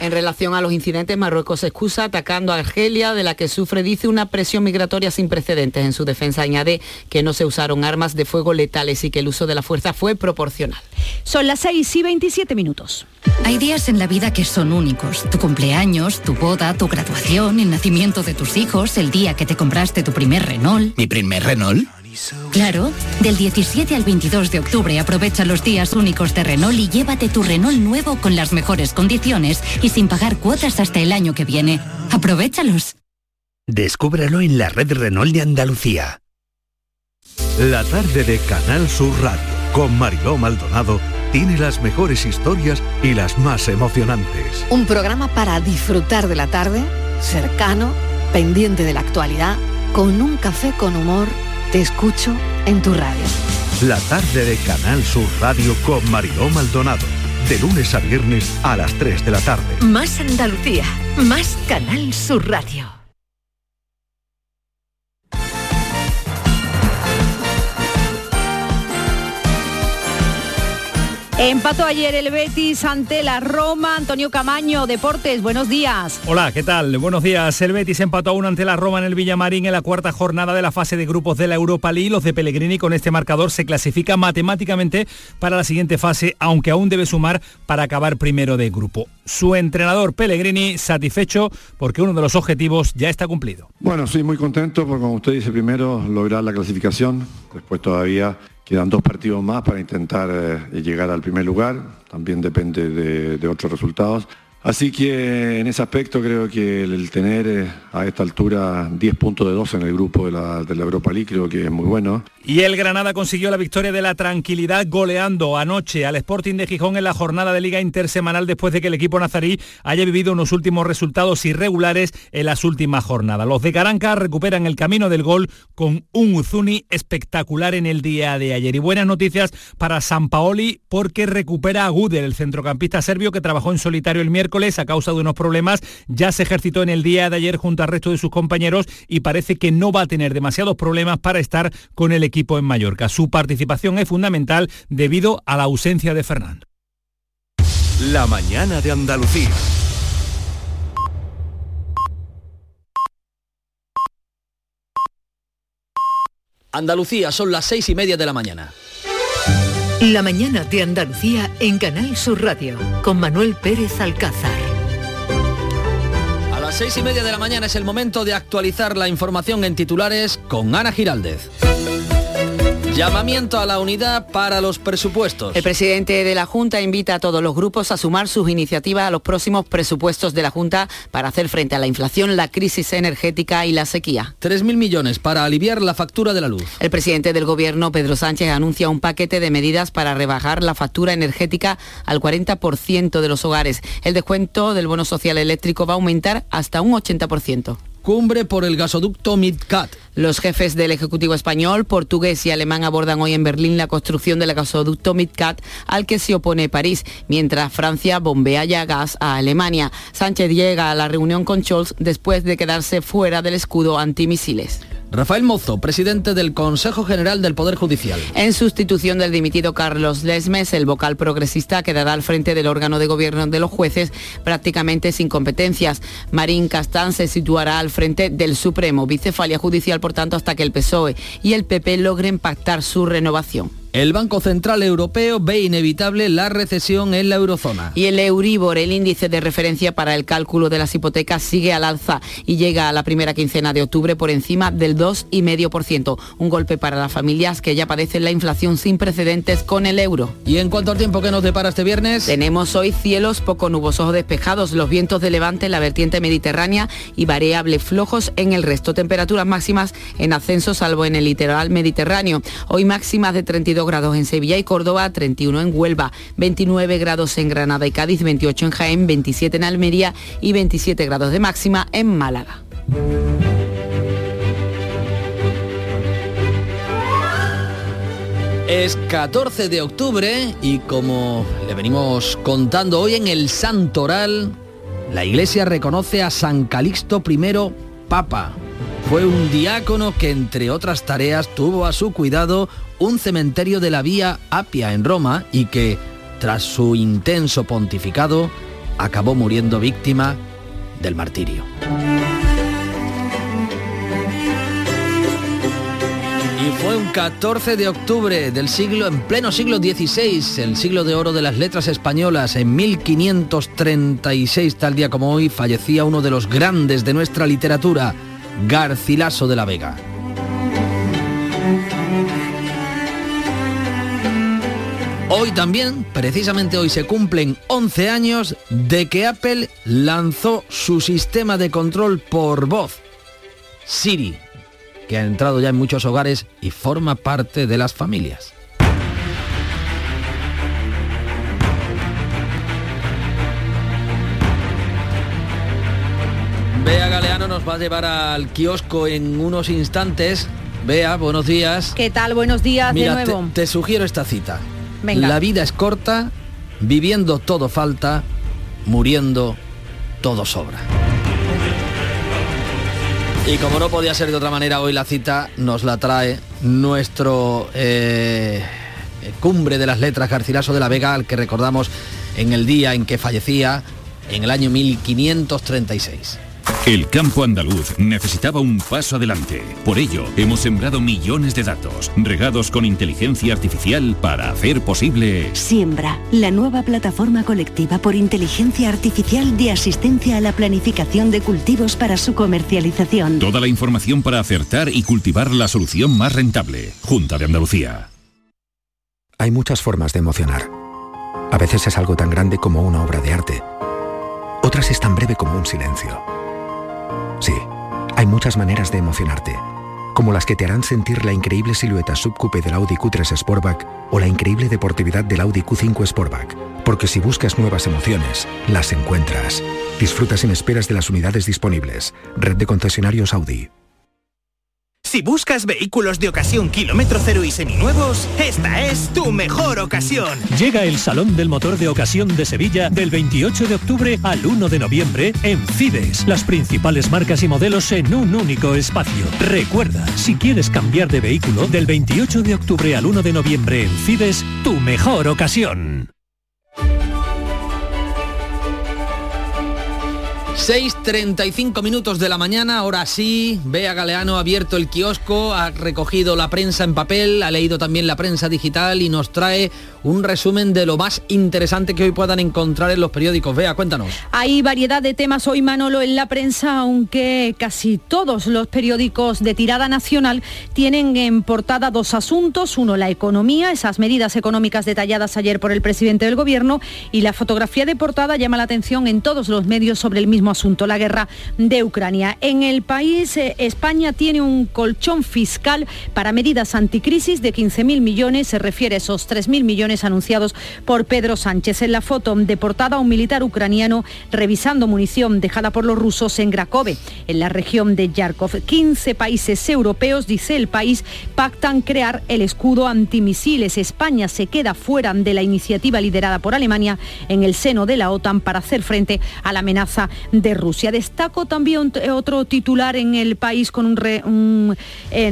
En relación a los incidentes, Marruecos se excusa atacando a Argelia, de la que sufre, dice, una presión migratoria sin precedentes. En su defensa añade que no se usaron armas de fuego letales y que el uso de la fuerza fue proporcional. Son las 6 y 27 minutos. Hay días en la vida que son únicos. Tu cumpleaños, tu boda, tu graduación, el nacimiento de tus hijos, el día que te compraste tu primer Renault. ¿Mi primer Renault? Claro, del 17 al 22 de octubre aprovecha los días únicos de Renault y llévate tu Renault nuevo con las mejores condiciones y sin pagar cuotas hasta el año que viene. Aprovechalos. Descúbralo en la red Renault de Andalucía. La tarde de Canal Sur Radio con Mariló Maldonado tiene las mejores historias y las más emocionantes. Un programa para disfrutar de la tarde, cercano, pendiente de la actualidad, con un café con humor te escucho en tu radio. La tarde de Canal Sur Radio con Mariló Maldonado. De lunes a viernes a las 3 de la tarde. Más Andalucía, más Canal Sur Radio. Empató ayer el Betis ante la Roma. Antonio Camaño, Deportes, buenos días. Hola, ¿qué tal? Buenos días. El Betis empató aún ante la Roma en el Villamarín en la cuarta jornada de la fase de grupos de la Europa League. Los de Pellegrini con este marcador se clasifican matemáticamente para la siguiente fase, aunque aún debe sumar para acabar primero de grupo. Su entrenador Pellegrini satisfecho porque uno de los objetivos ya está cumplido. Bueno, sí, muy contento porque como usted dice primero, lograr la clasificación, después todavía Quedan dos partidos más para intentar eh, llegar al primer lugar, también depende de otros resultados. Así que en ese aspecto creo que el tener eh, a esta altura 10 puntos de 12 en el grupo de la, Europa League creo que es muy bueno. Y el Granada consiguió la victoria de la tranquilidad goleando anoche al Sporting de Gijón en la jornada de liga intersemanal después de que el equipo nazarí haya vivido unos últimos resultados irregulares en las últimas jornadas. Los de Caranca recuperan el camino del gol con un Uzuni espectacular en el día de ayer. Y buenas noticias para San Paoli porque recupera a Guder, el centrocampista serbio que trabajó en solitario el miércoles a causa de unos problemas. Ya se ejercitó en el día de ayer junto al resto de sus compañeros y parece que no va a tener demasiados problemas para estar con el equipo en Mallorca. Su participación es fundamental debido a la ausencia de Fernando. La mañana de Andalucía. Andalucía son las seis y media de la mañana. La mañana de Andalucía en Canal Sur Radio con Manuel Pérez Alcázar. A las seis y media de la mañana es el momento de actualizar la información en titulares con Ana Giraldez. Llamamiento a la unidad para los presupuestos. El presidente de la Junta invita a todos los grupos a sumar sus iniciativas a los próximos presupuestos de la Junta para hacer frente a la inflación, la crisis energética y la sequía. 3.000 millones para aliviar la factura de la luz. El presidente del Gobierno, Pedro Sánchez, anuncia un paquete de medidas para rebajar la factura energética al 40% de los hogares. El descuento del bono social eléctrico va a aumentar hasta un 80% cumbre por el gasoducto MidCat. Los jefes del Ejecutivo español, portugués y alemán abordan hoy en Berlín la construcción del gasoducto MidCat al que se opone París, mientras Francia bombea ya gas a Alemania. Sánchez llega a la reunión con Scholz después de quedarse fuera del escudo antimisiles. Rafael Mozo, presidente del Consejo General del Poder Judicial. En sustitución del dimitido Carlos Lesmes, el vocal progresista quedará al frente del órgano de gobierno de los jueces prácticamente sin competencias. Marín Castán se situará al frente del Supremo, bicefalia judicial por tanto hasta que el PSOE y el PP logren pactar su renovación. El Banco Central Europeo ve inevitable la recesión en la eurozona. Y el Euribor, el índice de referencia para el cálculo de las hipotecas, sigue al alza y llega a la primera quincena de octubre por encima del 2,5%. Un golpe para las familias que ya padecen la inflación sin precedentes con el euro. ¿Y en cuanto al tiempo que nos depara este viernes? Tenemos hoy cielos poco nubosos o despejados, los vientos de levante en la vertiente mediterránea y variables flojos en el resto. Temperaturas máximas en ascenso salvo en el litoral mediterráneo. Hoy máximas de 32 grados en Sevilla y Córdoba, 31 en Huelva, 29 grados en Granada y Cádiz, 28 en Jaén, 27 en Almería y 27 grados de máxima en Málaga. Es 14 de octubre y como le venimos contando hoy en el Santoral, la Iglesia reconoce a San Calixto I Papa. Fue un diácono que entre otras tareas tuvo a su cuidado un cementerio de la Vía Apia en Roma y que, tras su intenso pontificado, acabó muriendo víctima del martirio. Y fue un 14 de octubre del siglo, en pleno siglo XVI, el siglo de oro de las letras españolas, en 1536, tal día como hoy, fallecía uno de los grandes de nuestra literatura, Garcilaso de la Vega. Hoy también, precisamente hoy se cumplen 11 años de que Apple lanzó su sistema de control por voz, Siri, que ha entrado ya en muchos hogares y forma parte de las familias. A llevar al kiosco en unos instantes. Bea, buenos días. ¿Qué tal? Buenos días de nuevo. te sugiero esta cita. La vida es corta, viviendo todo falta, muriendo todo sobra. Y como no podía ser de otra manera, hoy la cita nos la trae nuestro eh, cumbre de las letras Garcilaso de la Vega, al que recordamos en el día en que fallecía en el año 1536. El campo andaluz necesitaba un paso adelante. Por ello, hemos sembrado millones de datos, regados con inteligencia artificial para hacer posible... Siembra, la nueva plataforma colectiva por inteligencia artificial de asistencia a la planificación de cultivos para su comercialización. Toda la información para acertar y cultivar la solución más rentable. Junta de Andalucía. Hay muchas formas de emocionar. A veces es algo tan grande como una obra de arte. Otras es tan breve como un silencio. Sí, hay muchas maneras de emocionarte, como las que te harán sentir la increíble silueta subcoupe del Audi Q3 Sportback o la increíble deportividad del Audi Q5 Sportback. Porque si buscas nuevas emociones, las encuentras. Disfruta sin esperas de las unidades disponibles. Red de concesionarios Audi. Si buscas vehículos de ocasión kilómetro cero y seminuevos, esta es tu mejor ocasión. Llega el Salón del Motor de Ocasión de Sevilla del 28 de octubre al 1 de noviembre en Fides. Las principales marcas y modelos en un único espacio. Recuerda, si quieres cambiar de vehículo, del 28 de octubre al 1 de noviembre en Fides, tu mejor ocasión. 6.35 minutos de la mañana, ahora sí, Bea Galeano ha abierto el kiosco, ha recogido la prensa en papel, ha leído también la prensa digital y nos trae un resumen de lo más interesante que hoy puedan encontrar en los periódicos. Bea, cuéntanos. Hay variedad de temas hoy, Manolo, en la prensa, aunque casi todos los periódicos de tirada nacional tienen en portada dos asuntos. Uno, la economía, esas medidas económicas detalladas ayer por el presidente del gobierno y la fotografía de portada llama la atención en todos los medios sobre el mismo asunto, la guerra de Ucrania. En el país, eh, España tiene un colchón fiscal para medidas anticrisis de 15.000 millones, se refiere a esos 3.000 millones anunciados por Pedro Sánchez. En la foto de portada, un militar ucraniano revisando munición dejada por los rusos en Grakove, en la región de Yarkov. 15 países europeos, dice el país, pactan crear el escudo antimisiles. España se queda fuera de la iniciativa liderada por Alemania en el seno de la OTAN para hacer frente a la amenaza de Rusia. Destaco también otro titular en el país con un,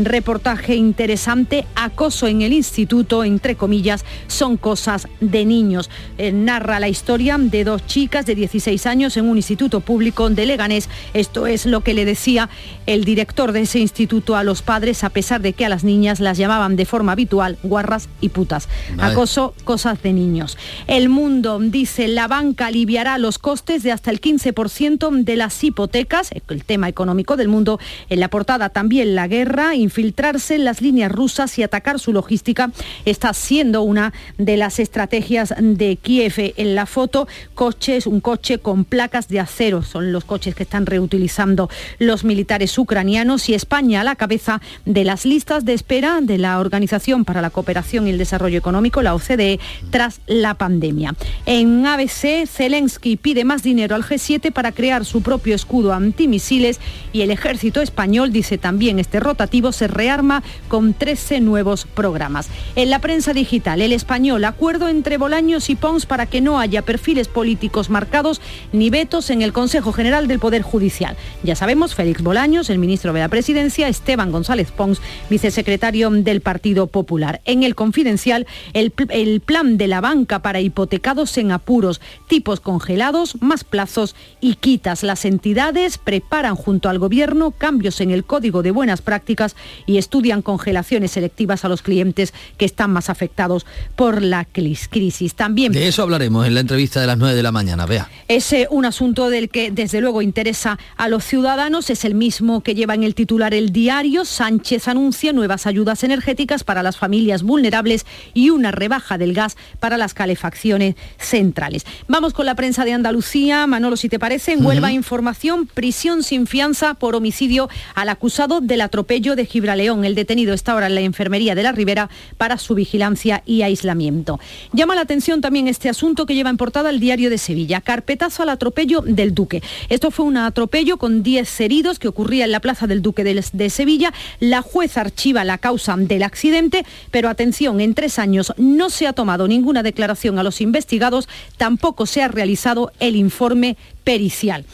reportaje interesante, acoso en el instituto, entre comillas, son cosas de niños. Eh, narra la historia de dos chicas de 16 años en un instituto público de Leganés. Esto es lo que le decía el director de ese instituto a los padres, a pesar de que a las niñas las llamaban de forma habitual guarras y putas. Acoso, cosas de niños. El mundo dice, la banca aliviará los costes de hasta el 15% de las hipotecas, el tema económico del mundo. En la portada también la guerra, infiltrarse en las líneas rusas y atacar su logística está siendo una de las estrategias de Kiev. En la foto, coches, un coche con placas de acero, son los coches que están reutilizando los militares ucranianos y España a la cabeza de las listas de espera de la Organización para la Cooperación y el Desarrollo Económico, la OCDE, tras la pandemia. En ABC, Zelensky pide más dinero al G7 para crear su propio escudo antimisiles y el ejército español, dice también este rotativo, se rearma con 13 nuevos programas. En la prensa digital, el español, acuerdo entre Bolaños y Pons para que no haya perfiles políticos marcados ni vetos en el Consejo General del Poder Judicial. Ya sabemos, Félix Bolaños, el ministro de la Presidencia, Esteban González Pons, vicesecretario del Partido Popular. En el Confidencial, el, el plan de la banca para hipotecados en apuros, tipos congelados, más plazos y las entidades preparan junto al Gobierno cambios en el Código de Buenas Prácticas y estudian congelaciones selectivas a los clientes que están más afectados por la crisis. También de eso hablaremos en la entrevista de las 9 de la mañana. Vea. Es eh, un asunto del que desde luego interesa a los ciudadanos. Es el mismo que lleva en el titular el diario. Sánchez anuncia nuevas ayudas energéticas para las familias vulnerables y una rebaja del gas para las calefacciones centrales. Vamos con la prensa de Andalucía. Manolo, si te parece, en Huelva información, prisión sin fianza por homicidio al acusado del atropello de Gibraleón. El detenido está ahora en la enfermería de la Ribera para su vigilancia y aislamiento. Llama la atención también este asunto que lleva en portada el diario de Sevilla. Carpetazo al atropello del Duque. Esto fue un atropello con 10 heridos que ocurría en la plaza del Duque de, de Sevilla. La jueza archiva la causa del accidente, pero atención, en tres años no se ha tomado ninguna declaración a los investigados, tampoco se ha realizado el informe pericial.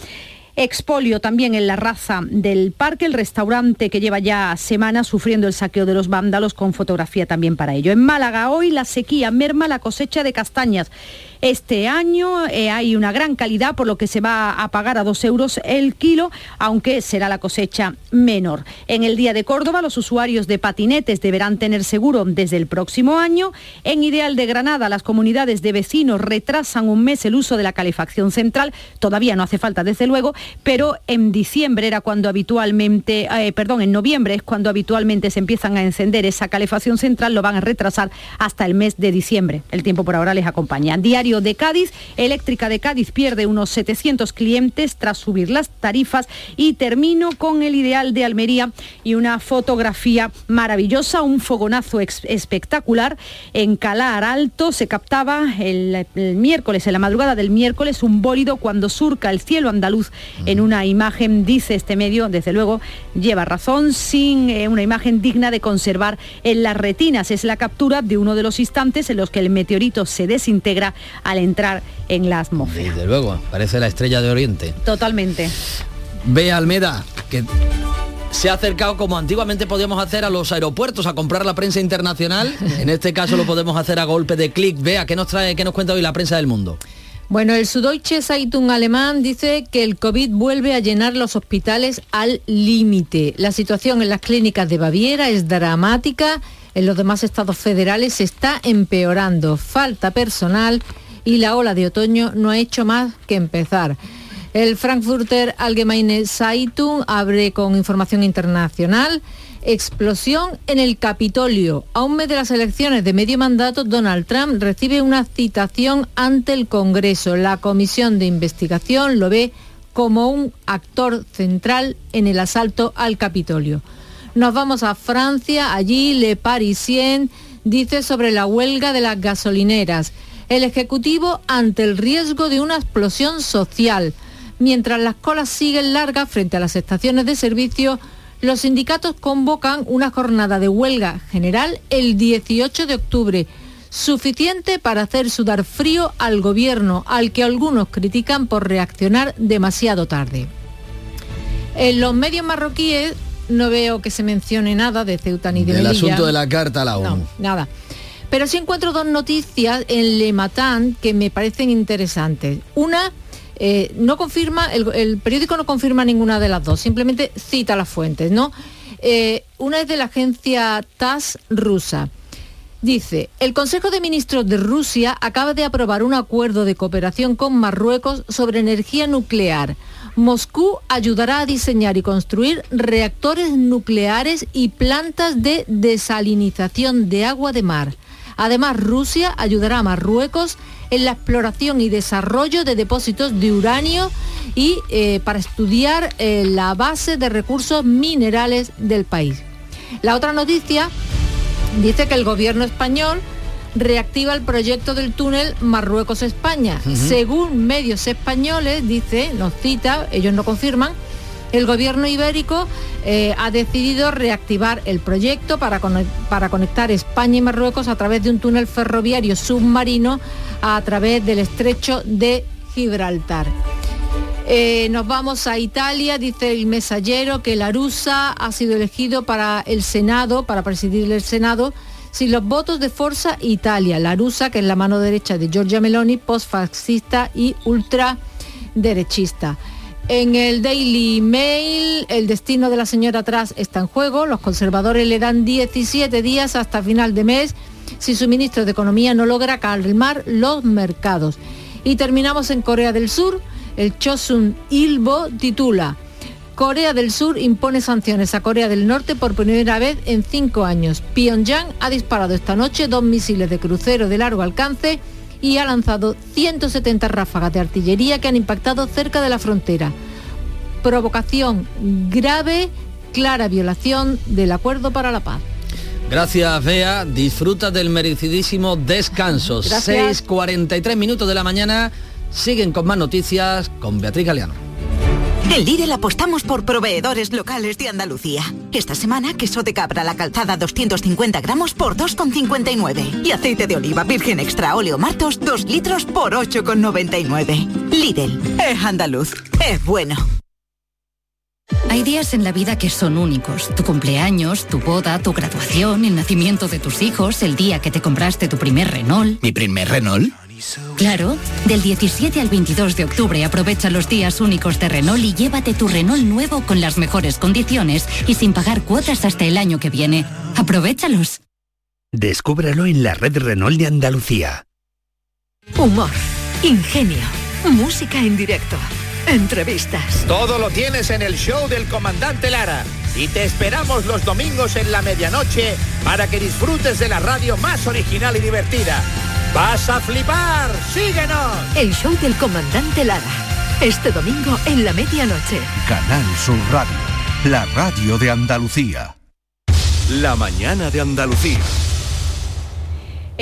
Expolio también en la raza del parque, el restaurante que lleva ya semanas sufriendo el saqueo de los vándalos con fotografía también para ello. En Málaga hoy la sequía merma la cosecha de castañas. Este año eh, hay una gran calidad, por lo que se va a pagar a dos euros el kilo, aunque será la cosecha menor. En el Día de Córdoba, los usuarios de patinetes deberán tener seguro desde el próximo año. En Ideal de Granada, las comunidades de vecinos retrasan un mes el uso de la calefacción central. Todavía no hace falta, desde luego, pero en diciembre era cuando habitualmente, eh, perdón, en noviembre es cuando habitualmente se empiezan a encender esa calefacción central, lo van a retrasar hasta el mes de diciembre. El tiempo por ahora les acompaña. Diario de Cádiz. Eléctrica de Cádiz pierde unos 700 clientes tras subir las tarifas y termino con el ideal de Almería y una fotografía maravillosa, un fogonazo espectacular en Calar Alto. Se captaba el, miércoles, en la madrugada del miércoles, un bólido cuando surca el cielo andaluz en una imagen, dice este medio, desde luego lleva razón, sin eh, una imagen digna de conservar en las retinas. Es la captura de uno de los instantes en los que el meteorito se desintegra al entrar en la atmósfera. Desde luego, parece la estrella de Oriente. Totalmente. Ve Almeda, que se ha acercado como antiguamente podíamos hacer a los aeropuertos a comprar la prensa internacional. En este caso lo podemos hacer a golpe de clic. Vea, ¿qué nos trae, qué nos cuenta hoy la prensa del mundo? Bueno, el Süddeutsche Zeitung alemán dice que el COVID vuelve a llenar los hospitales al límite. La situación en las clínicas de Baviera es dramática. En los demás estados federales se está empeorando. Falta personal y la ola de otoño no ha hecho más que empezar. El Frankfurter Allgemeine Zeitung abre con información internacional. Explosión en el Capitolio. A un mes de las elecciones de medio mandato, Donald Trump recibe una citación ante el Congreso. La comisión de investigación lo ve como un actor central en el asalto al Capitolio. Nos vamos a Francia, allí Le Parisien dice sobre la huelga de las gasolineras el Ejecutivo ante el riesgo de una explosión social. Mientras las colas siguen largas frente a las estaciones de servicio, los sindicatos convocan una jornada de huelga general el 18 de octubre, suficiente para hacer sudar frío al gobierno, al que algunos critican por reaccionar demasiado tarde. En los medios marroquíes no veo que se mencione nada de Ceuta ni de El asunto de la carta a la ONU. No, nada. Pero sí encuentro dos noticias en Le Matin que me parecen interesantes. Una, eh, no confirma, el, periódico no confirma ninguna de las dos, simplemente cita las fuentes, ¿no? Eh, una es de la agencia TAS rusa. Dice, el Consejo de Ministros de Rusia acaba de aprobar un acuerdo de cooperación con Marruecos sobre energía nuclear. Moscú ayudará a diseñar y construir reactores nucleares y plantas de desalinización de agua de mar. Además, Rusia ayudará a Marruecos en la exploración y desarrollo de depósitos de uranio y eh, para estudiar eh, la base de recursos minerales del país. La otra noticia dice que el gobierno español reactiva el proyecto del túnel Marruecos-España. Según medios españoles, dice, nos cita, ellos no confirman, el gobierno ibérico eh, ha decidido reactivar el proyecto para, para conectar España y Marruecos a través de un túnel ferroviario submarino a través del estrecho de Gibraltar. Eh, nos vamos a Italia, dice el mensajero que Larusa ha sido elegido para el Senado, para presidir el Senado, sin los votos de Forza Italia. Larusa, que es la mano derecha de Giorgia Meloni, postfascista y ultraderechista. En el Daily Mail, el destino de la señora Tras está en juego. Los conservadores le dan 17 días hasta final de mes si su ministro de Economía no logra calmar los mercados. Y terminamos en Corea del Sur. El Chosun Ilbo titula Corea del Sur impone sanciones a Corea del Norte por primera vez en cinco años. Pyongyang ha disparado esta noche dos misiles de crucero de largo alcance y ha lanzado 170 ráfagas de artillería que han impactado cerca de la frontera. Provocación grave, clara violación del acuerdo para la paz. Gracias, Bea. Disfruta del merecidísimo descanso. 6.43 minutos de la mañana. Siguen con más noticias con Beatriz Galeano. En Lidl apostamos por proveedores locales de Andalucía. Esta semana, queso de cabra la calzada 250 gramos por 2,59. Y aceite de oliva virgen extra óleo martos 2 litros por 8,99. Lidl, es andaluz, es bueno. Hay días en la vida que son únicos. Tu cumpleaños, tu boda, tu graduación, el nacimiento de tus hijos, el día que te compraste tu primer Renault. ¿Mi primer Renault? Claro, del 17 al 22 de octubre aprovecha los días únicos de Renault y llévate tu Renault nuevo con las mejores condiciones y sin pagar cuotas hasta el año que viene. Aprovechalos. Descúbralo en la red Renault de Andalucía. Humor, ingenio, música en directo, entrevistas. Todo lo tienes en el show del comandante Lara. Y te esperamos los domingos en la medianoche para que disfrutes de la radio más original y divertida. ¡Vas a flipar! ¡Síguenos! El show del comandante Lara. Este domingo en la medianoche. Canal Sur Radio, la radio de Andalucía. La mañana de Andalucía.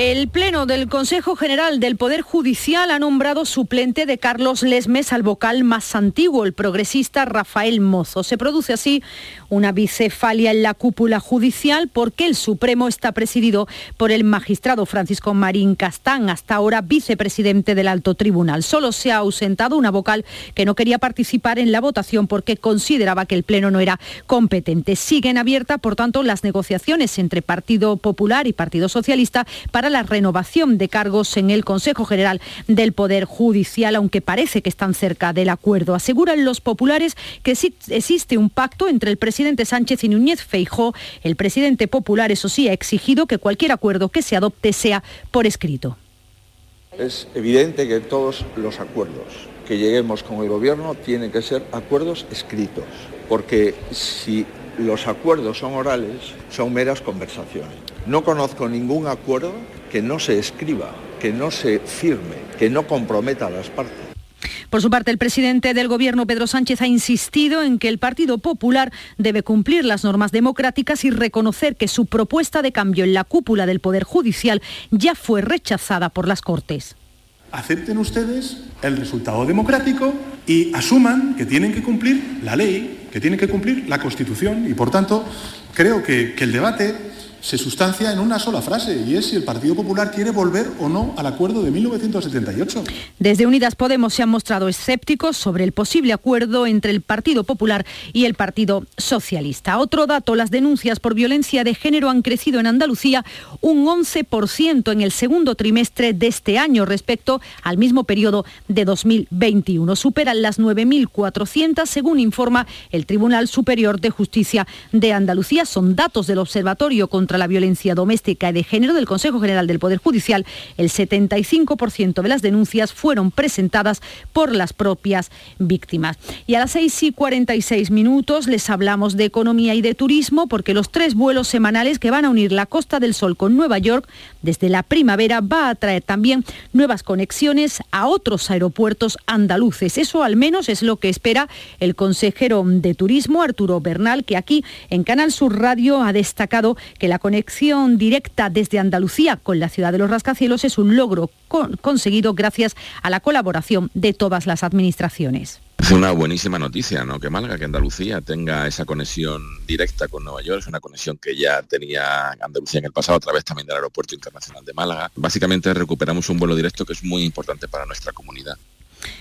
El Pleno del Consejo General del Poder Judicial ha nombrado suplente de Carlos Lesmes al vocal más antiguo, el progresista Rafael Mozo. Se produce así una bicefalia en la cúpula judicial porque el Supremo está presidido por el magistrado Francisco Marín Castán, hasta ahora vicepresidente del Alto Tribunal. Solo se ha ausentado una vocal que no quería participar en la votación porque consideraba que el Pleno no era competente. Siguen abiertas, por tanto, las negociaciones entre Partido Popular y Partido Socialista para la renovación de cargos en el Consejo General del Poder Judicial, aunque parece que están cerca del acuerdo. Aseguran los populares que existe un pacto entre el presidente Sánchez y Núñez Feijó. El presidente popular, eso sí, ha exigido que cualquier acuerdo que se adopte sea por escrito. Es evidente que todos los acuerdos que lleguemos con el Gobierno tienen que ser acuerdos escritos, porque si los acuerdos son orales, son meras conversaciones. No conozco ningún acuerdo que no se escriba, que no se firme, que no comprometa a las partes. Por su parte, el presidente del Gobierno, Pedro Sánchez, ha insistido en que el Partido Popular debe cumplir las normas democráticas y reconocer que su propuesta de cambio en la cúpula del Poder Judicial ya fue rechazada por las Cortes. Acepten ustedes el resultado democrático y asuman que tienen que cumplir la ley, que tienen que cumplir la Constitución y, por tanto, creo que, el debate se sustancia en una sola frase y es si el Partido Popular quiere volver o no al acuerdo de 1978. Desde Unidas Podemos se han mostrado escépticos sobre el posible acuerdo entre el Partido Popular y el Partido Socialista. Otro dato, las denuncias por violencia de género han crecido en Andalucía un 11% en el segundo trimestre de este año respecto al mismo periodo de 2021. Superan las 9.400 según informa el Tribunal Superior de Justicia de Andalucía. Son datos del Observatorio contra la Violencia Doméstica y de Género del Consejo General del Poder Judicial. El 75% de las denuncias fueron presentadas por las propias víctimas. Y a las 6 y 46 minutos les hablamos de economía y de turismo porque los tres vuelos semanales que van a unir la Costa del Sol con Nueva York desde la primavera va a traer también nuevas conexiones a otros aeropuertos andaluces. Eso al menos es lo que espera el consejero de Turismo, Arturo Bernal, que aquí en Canal Sur Radio ha destacado que la conexión directa desde Andalucía con la ciudad de los rascacielos es un logro con- conseguido gracias a la colaboración de todas las administraciones. Es una buenísima noticia, ¿no? Que Málaga, que Andalucía tenga esa conexión directa con Nueva York. Es una conexión que ya tenía Andalucía en el pasado a través también del Aeropuerto Internacional de Málaga. Básicamente recuperamos un vuelo directo que es muy importante para nuestra comunidad.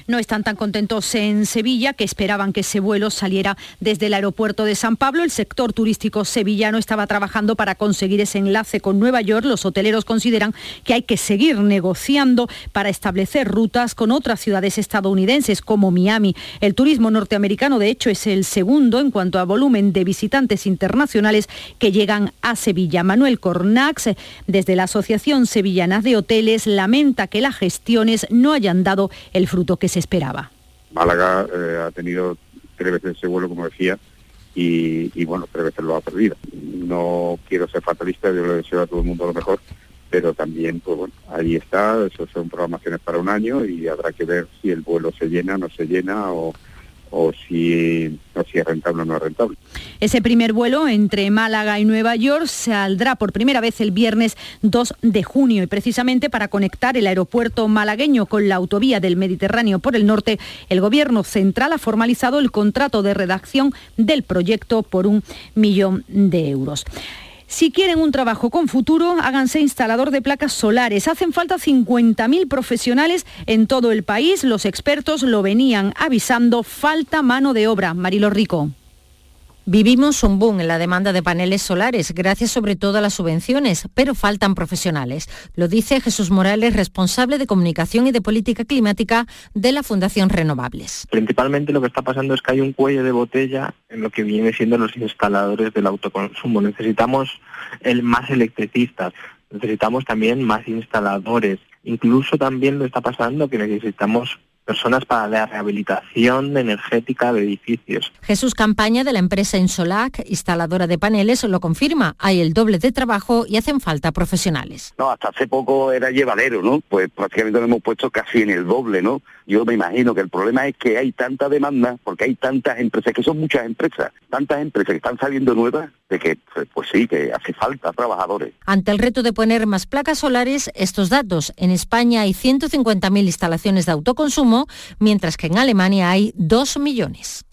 No están tan contentos en Sevilla, que esperaban que ese vuelo saliera desde el aeropuerto de San Pablo. El sector turístico sevillano estaba trabajando para conseguir ese enlace con Nueva York. Los hoteleros consideran que hay que seguir negociando para establecer rutas con otras ciudades estadounidenses como Miami. El turismo norteamericano, de hecho, es el segundo en cuanto a volumen de visitantes internacionales que llegan a Sevilla. Manuel Cornax, desde la Asociación Sevillana de Hoteles, lamenta que las gestiones no hayan dado el fruto que se esperaba. Málaga eh, ha tenido tres veces ese vuelo, como decía, y, bueno, tres veces lo ha perdido. No quiero ser fatalista, yo le deseo a todo el mundo lo mejor, pero también, pues bueno, ahí está, eso son programaciones para un año y habrá que ver si el vuelo se llena, no se llena o, o si, o si es rentable o no es rentable. Ese primer vuelo entre Málaga y Nueva York saldrá por primera vez el viernes 2 de junio y precisamente para conectar el aeropuerto malagueño con la autovía del Mediterráneo por el norte, el Gobierno central ha formalizado el contrato de redacción del proyecto por un millón de euros. Si quieren un trabajo con futuro, háganse instalador de placas solares. Hacen falta 50.000 profesionales en todo el país. Los expertos lo venían avisando. Falta mano de obra. Marilo Rico. Vivimos un boom en la demanda de paneles solares, gracias sobre todo a las subvenciones, pero faltan profesionales. Lo dice Jesús Morales, responsable de comunicación y de política climática de la Fundación Renovables. Principalmente lo que está pasando es que hay un cuello de botella en lo que viene siendo los instaladores del autoconsumo. Necesitamos el más electricistas, necesitamos también más instaladores. Incluso también lo está pasando que necesitamos personas para la rehabilitación energética de edificios. Jesús Campaña de la empresa Insolac, instaladora de paneles, lo confirma. Hay el doble de trabajo y hacen falta profesionales. No, hasta hace poco era llevadero, ¿no? Pues prácticamente lo hemos puesto casi en el doble, ¿no? Yo me imagino que el problema es que hay tanta demanda, porque hay tantas empresas, que son muchas empresas, tantas empresas que están saliendo nuevas, de que, pues sí, que hace falta trabajadores. Ante el reto de poner más placas solares, estos datos. En España hay 150.000 instalaciones de autoconsumo, mientras que en Alemania hay 2 millones.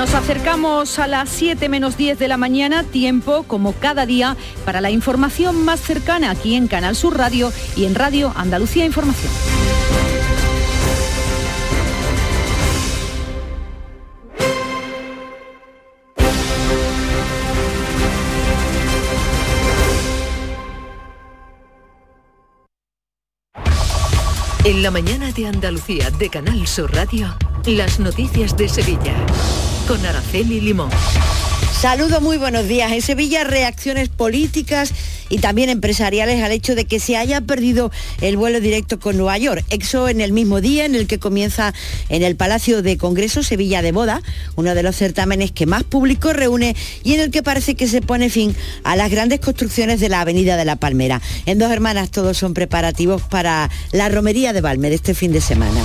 Nos acercamos a las 7 menos 10 de la mañana, tiempo como cada día para la información más cercana aquí en Canal Sur Radio y en Radio Andalucía Información. En la mañana de Andalucía de Canal Sur Radio, las noticias de Sevilla con Araceli Limón. Saludos, muy buenos días. En Sevilla, reacciones políticas y también empresariales al hecho de que se haya perdido el vuelo directo con Nueva York. Exo en el mismo día en el que comienza en el Palacio de Congreso Sevilla de Boda, uno de los certámenes que más público reúne y en el que parece que se pone fin a las grandes construcciones de la Avenida de la Palmera. En Dos Hermanas todos son preparativos para la romería de Valme este fin de semana.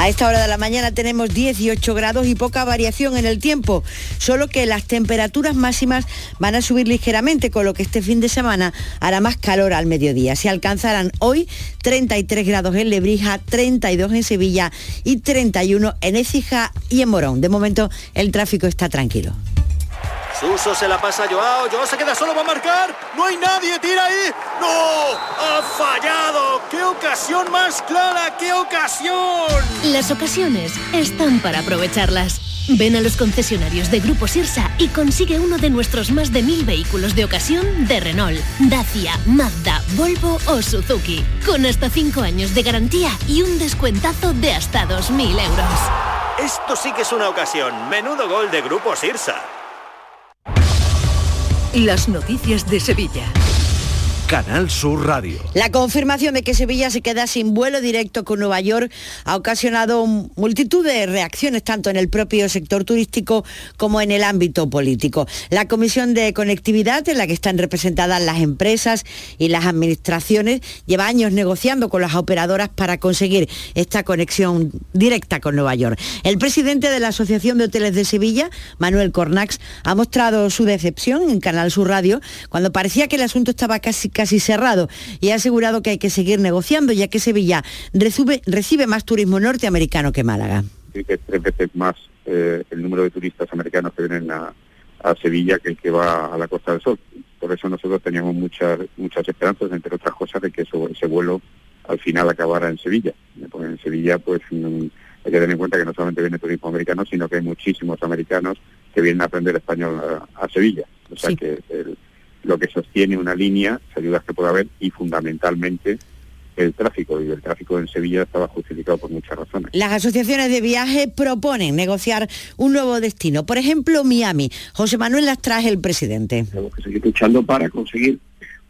A esta hora de la mañana tenemos 18 grados y poca variación en el tiempo, solo que las temperaturas máximas van a subir ligeramente, con lo que este fin de semana hará más calor al mediodía. Se alcanzarán hoy 33 grados en Lebrija, 32 en Sevilla y 31 en Écija y en Morón. De momento el tráfico está tranquilo. Suso se la pasa a Joao, Joao se queda solo, va a marcar, no hay nadie, tira ahí, no, ha fallado, qué ocasión más clara, qué ocasión. Las ocasiones están para aprovecharlas. Ven a los concesionarios de Grupo Sirsa y consigue uno de nuestros más de mil vehículos de ocasión de Renault, Dacia, Mazda, Volvo o Suzuki, con hasta cinco años de garantía y un descuentazo de hasta 2.000 euros. Esto sí que es una ocasión, menudo gol de Grupo Sirsa. Las noticias de Sevilla. Canal Sur Radio. La confirmación de que Sevilla se queda sin vuelo directo con Nueva York ha ocasionado multitud de reacciones tanto en el propio sector turístico como en el ámbito político. La Comisión de Conectividad, en la que están representadas las empresas y las administraciones, lleva años negociando con las operadoras para conseguir esta conexión directa con Nueva York. El presidente de la Asociación de Hoteles de Sevilla, Manuel Cornax, ha mostrado su decepción en Canal Sur Radio cuando parecía que el asunto estaba casi casi cerrado y ha asegurado que hay que seguir negociando ya que Sevilla recibe, recibe más turismo norteamericano que Málaga. que es tres veces más eh, el número de turistas americanos que vienen a, a Sevilla que el que va a la Costa del Sol. Por eso nosotros teníamos muchas muchas esperanzas, entre otras cosas, de que eso, ese vuelo al final acabara en Sevilla. Porque en Sevilla, pues mm, hay que tener en cuenta que no solamente viene turismo americano, sino que hay muchísimos americanos que vienen a aprender español a, a Sevilla. O sea que el, lo que sostiene una línea, ayudas que puede haber y fundamentalmente el tráfico. Y el tráfico en Sevilla estaba justificado por muchas razones. Las asociaciones de viaje proponen negociar un nuevo destino. Por ejemplo, Miami. José Manuel Lastras, el presidente. Tenemos que seguir luchando para conseguir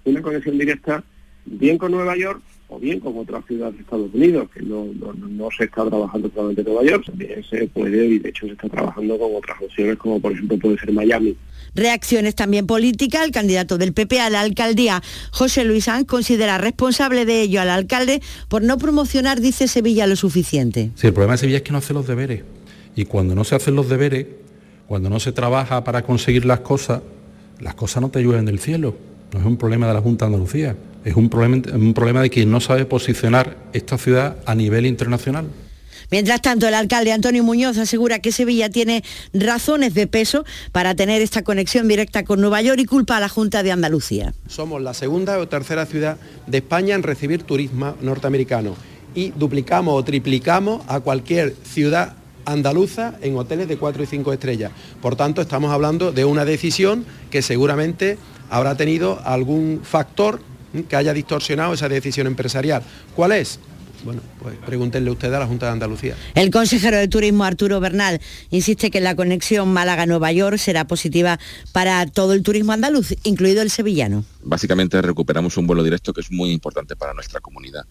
una conexión directa bien con Nueva York o bien con otras ciudades de Estados Unidos, que no, no, no se está trabajando solamente en Nueva York, también se puede y de hecho se está trabajando con otras opciones como por ejemplo puede ser Miami. Reacciones también políticas. El candidato del PP a la alcaldía, José Luis Sanz, considera responsable de ello al alcalde por no promocionar, dice Sevilla, lo suficiente. Sí, el problema de Sevilla es que no hace los deberes. Y cuando no se hacen los deberes, cuando no se trabaja para conseguir las cosas, las cosas no te llueven del cielo. No es un problema de la Junta de Andalucía, es un problema, un problema de quien no sabe posicionar esta ciudad a nivel internacional. Mientras tanto, el alcalde Antonio Muñoz asegura que Sevilla tiene razones de peso para tener esta conexión directa con Nueva York y culpa a la Junta de Andalucía. Somos la segunda o tercera ciudad de España en recibir turismo norteamericano y duplicamos o triplicamos a cualquier ciudad andaluza en hoteles de 4 y 5 estrellas. Por tanto, estamos hablando de una decisión que seguramente habrá tenido algún factor que haya distorsionado esa decisión empresarial. ¿Cuál es? Bueno, pues pregúntenle usted a la Junta de Andalucía. El consejero de Turismo Arturo Bernal insiste que la conexión Málaga-Nueva York será positiva para todo el turismo andaluz, incluido el sevillano. Básicamente recuperamos un vuelo directo que es muy importante para nuestra comunidad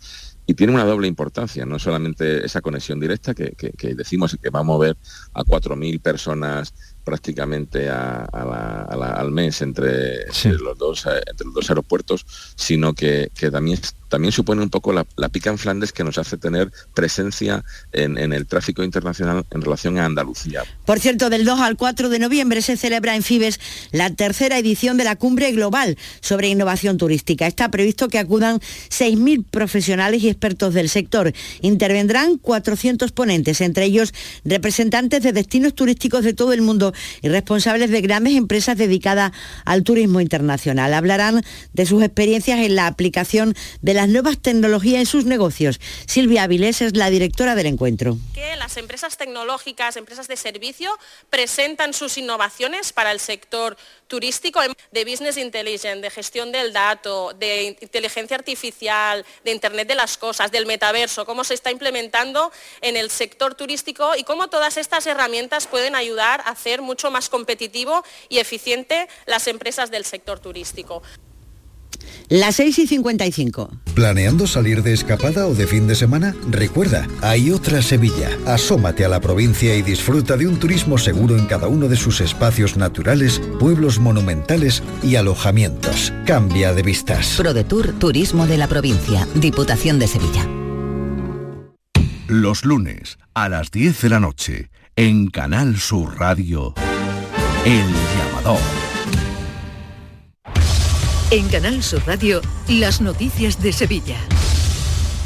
y tiene una doble importancia, no solamente esa conexión directa que, decimos que va a mover a 4.000 personas prácticamente al mes entre, los dos, eh, entre los dos aeropuertos, sino que, que también también supone un poco la, pica en Flandes que nos hace tener presencia en, el tráfico internacional en relación a Andalucía. Por cierto, del 2 al 4 de noviembre se celebra en Fibes la tercera edición de la Cumbre Global sobre Innovación Turística. Está previsto que acudan 6.000 profesionales y expertos del sector. Intervendrán 400 ponentes, entre ellos representantes de destinos turísticos de todo el mundo y responsables de grandes empresas dedicadas al turismo internacional. Hablarán de sus experiencias en la aplicación de las nuevas tecnologías en sus negocios. Silvia Avilés es la directora del encuentro. Que las empresas tecnológicas, empresas de servicio, presentan sus innovaciones para el sector turístico de business intelligence, de gestión del dato, de inteligencia artificial, de Internet de las cosas, del metaverso, cómo se está implementando en el sector turístico y cómo todas estas herramientas pueden ayudar a hacer mucho más competitivo y eficiente las empresas del sector turístico. Las 6 y 55. ¿Planeando salir de escapada o de fin de semana? Recuerda, hay otra Sevilla. Asómate a la provincia y disfruta de un turismo seguro en cada uno de sus espacios naturales, pueblos monumentales y alojamientos. Cambia de vistas. ProDetour Turismo de la Provincia, Diputación de Sevilla. Los lunes a las 10 de la noche, en Canal Sur Radio, El Llamador. En Canal Sur Radio, las noticias de Sevilla.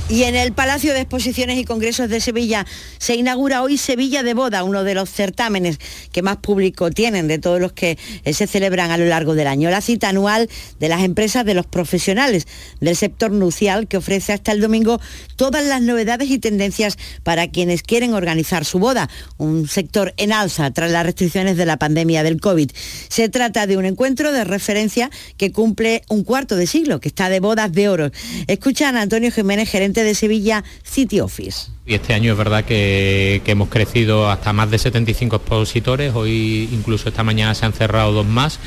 Y en el Palacio de Exposiciones y Congresos de Sevilla se inaugura hoy Sevilla de Boda, uno de los certámenes que más público tienen de todos los que eh, se celebran a lo largo del año. La cita anual de las empresas de los profesionales del sector nucial que ofrece hasta el domingo todas las novedades y tendencias para quienes quieren organizar su boda, un sector en alza tras las restricciones de la pandemia del COVID. Se trata de un encuentro de referencia que cumple un cuarto de siglo, que está de bodas de oro. Escuchan a Antonio Jiménez, gerente de Sevilla City Office. Y este año es verdad que, hemos crecido hasta más de 75 expositores, hoy incluso esta mañana se han cerrado dos más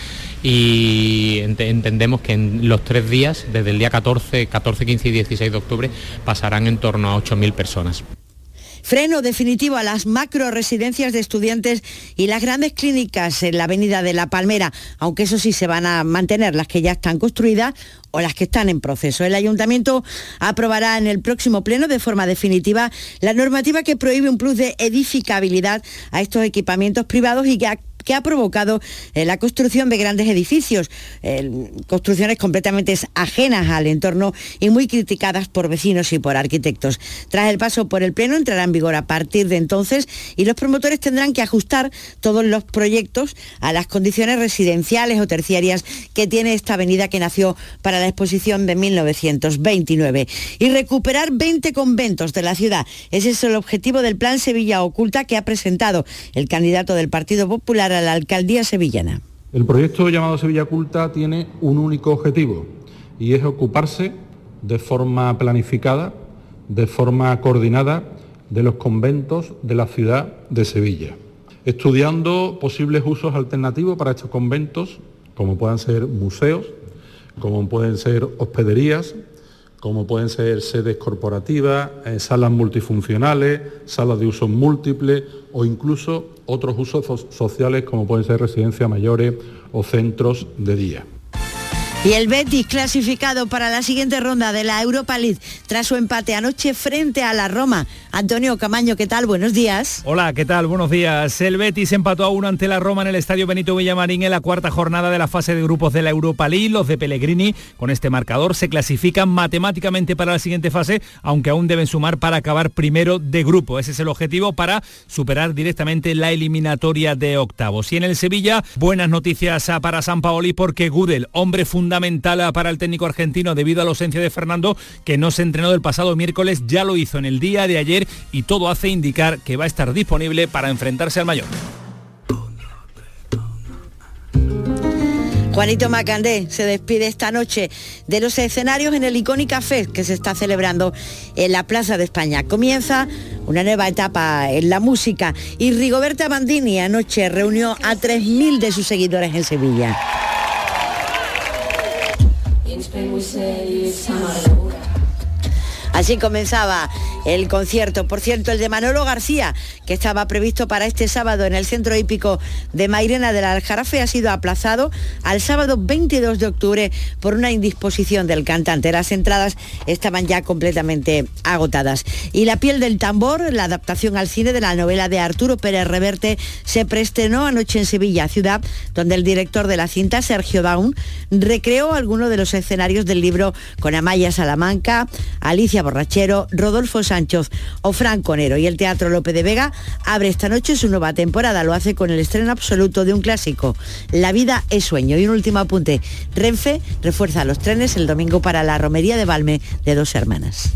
y entendemos que en los tres días, desde el día 14, 14, 15 y 16 de octubre, pasarán en torno a 8.000 personas. Freno definitivo a las macro residencias de estudiantes y las grandes clínicas en la Avenida de la Palmera, aunque eso sí se van a mantener las que ya están construidas o las que están en proceso. El ayuntamiento aprobará en el próximo pleno de forma definitiva la normativa que prohíbe un plus de edificabilidad a estos equipamientos privados y que que ha provocado eh, la construcción de grandes edificios, construcciones completamente ajenas al entorno y muy criticadas por vecinos y por arquitectos. Tras el paso por el Pleno entrará en vigor a partir de entonces y los promotores tendrán que ajustar todos los proyectos a las condiciones residenciales o terciarias que tiene esta avenida que nació para la exposición de 1929 y recuperar 20 conventos de la ciudad. Ese es el objetivo del Plan Sevilla Oculta que ha presentado el candidato del Partido Popular la alcaldía sevillana. El proyecto llamado Sevilla Culta tiene un único objetivo y es ocuparse de forma planificada, de forma coordinada, de los conventos de la ciudad de Sevilla, estudiando posibles usos alternativos para estos conventos, como puedan ser museos, como pueden ser hospederías, como pueden ser sedes corporativas, eh, salas multifuncionales, salas de uso múltiples o incluso otros usos sociales como pueden ser residencias mayores o centros de día. Y el Betis clasificado para la siguiente ronda de la Europa League tras su empate anoche frente a la Roma. Antonio Camaño, ¿qué tal? Buenos días. Hola, ¿qué tal? Buenos días. El Betis empató a uno ante la Roma en el Estadio Benito Villamarín en la cuarta jornada de la fase de grupos de la Europa League. Los de Pellegrini con este marcador se clasifican matemáticamente para la siguiente fase, aunque aún deben sumar para acabar primero de grupo. Ese es el objetivo para superar directamente la eliminatoria de octavos. Y en el Sevilla, buenas noticias para San Paoli porque Gudel, hombre fundamental fundamental para el técnico argentino debido a la ausencia de Fernando, que no se entrenó del pasado miércoles, ya lo hizo en el día de ayer y todo hace indicar que va a estar disponible para enfrentarse al mayor. Juanito Macandé se despide esta noche de los escenarios en el Icónica Fest que se está celebrando en la Plaza de España. Comienza una nueva etapa en la música y Rigoberta Bandini anoche reunió a 3.000 de sus seguidores en Sevilla. and we say it's time. Así comenzaba el concierto. Por cierto, el de Manolo García, que estaba previsto para este sábado en el centro hípico de Mairena del Aljarafe, ha sido aplazado al sábado 22 de octubre por una indisposición del cantante. Las entradas estaban ya completamente agotadas. Y La piel del tambor, la adaptación al cine de la novela de Arturo Pérez Reverte, se preestrenó anoche en Sevilla, ciudad donde el director de la cinta, Sergio Daun, recreó algunos de los escenarios del libro con Amaya Salamanca, Alicia Borrachero, Rodolfo Sánchez o Franco Nero. Y el Teatro Lope de Vega abre esta noche su nueva temporada. Lo hace con el estreno absoluto de un clásico, La vida es sueño. Y un último apunte, Renfe refuerza los trenes el domingo para la romería de Valme de dos hermanas.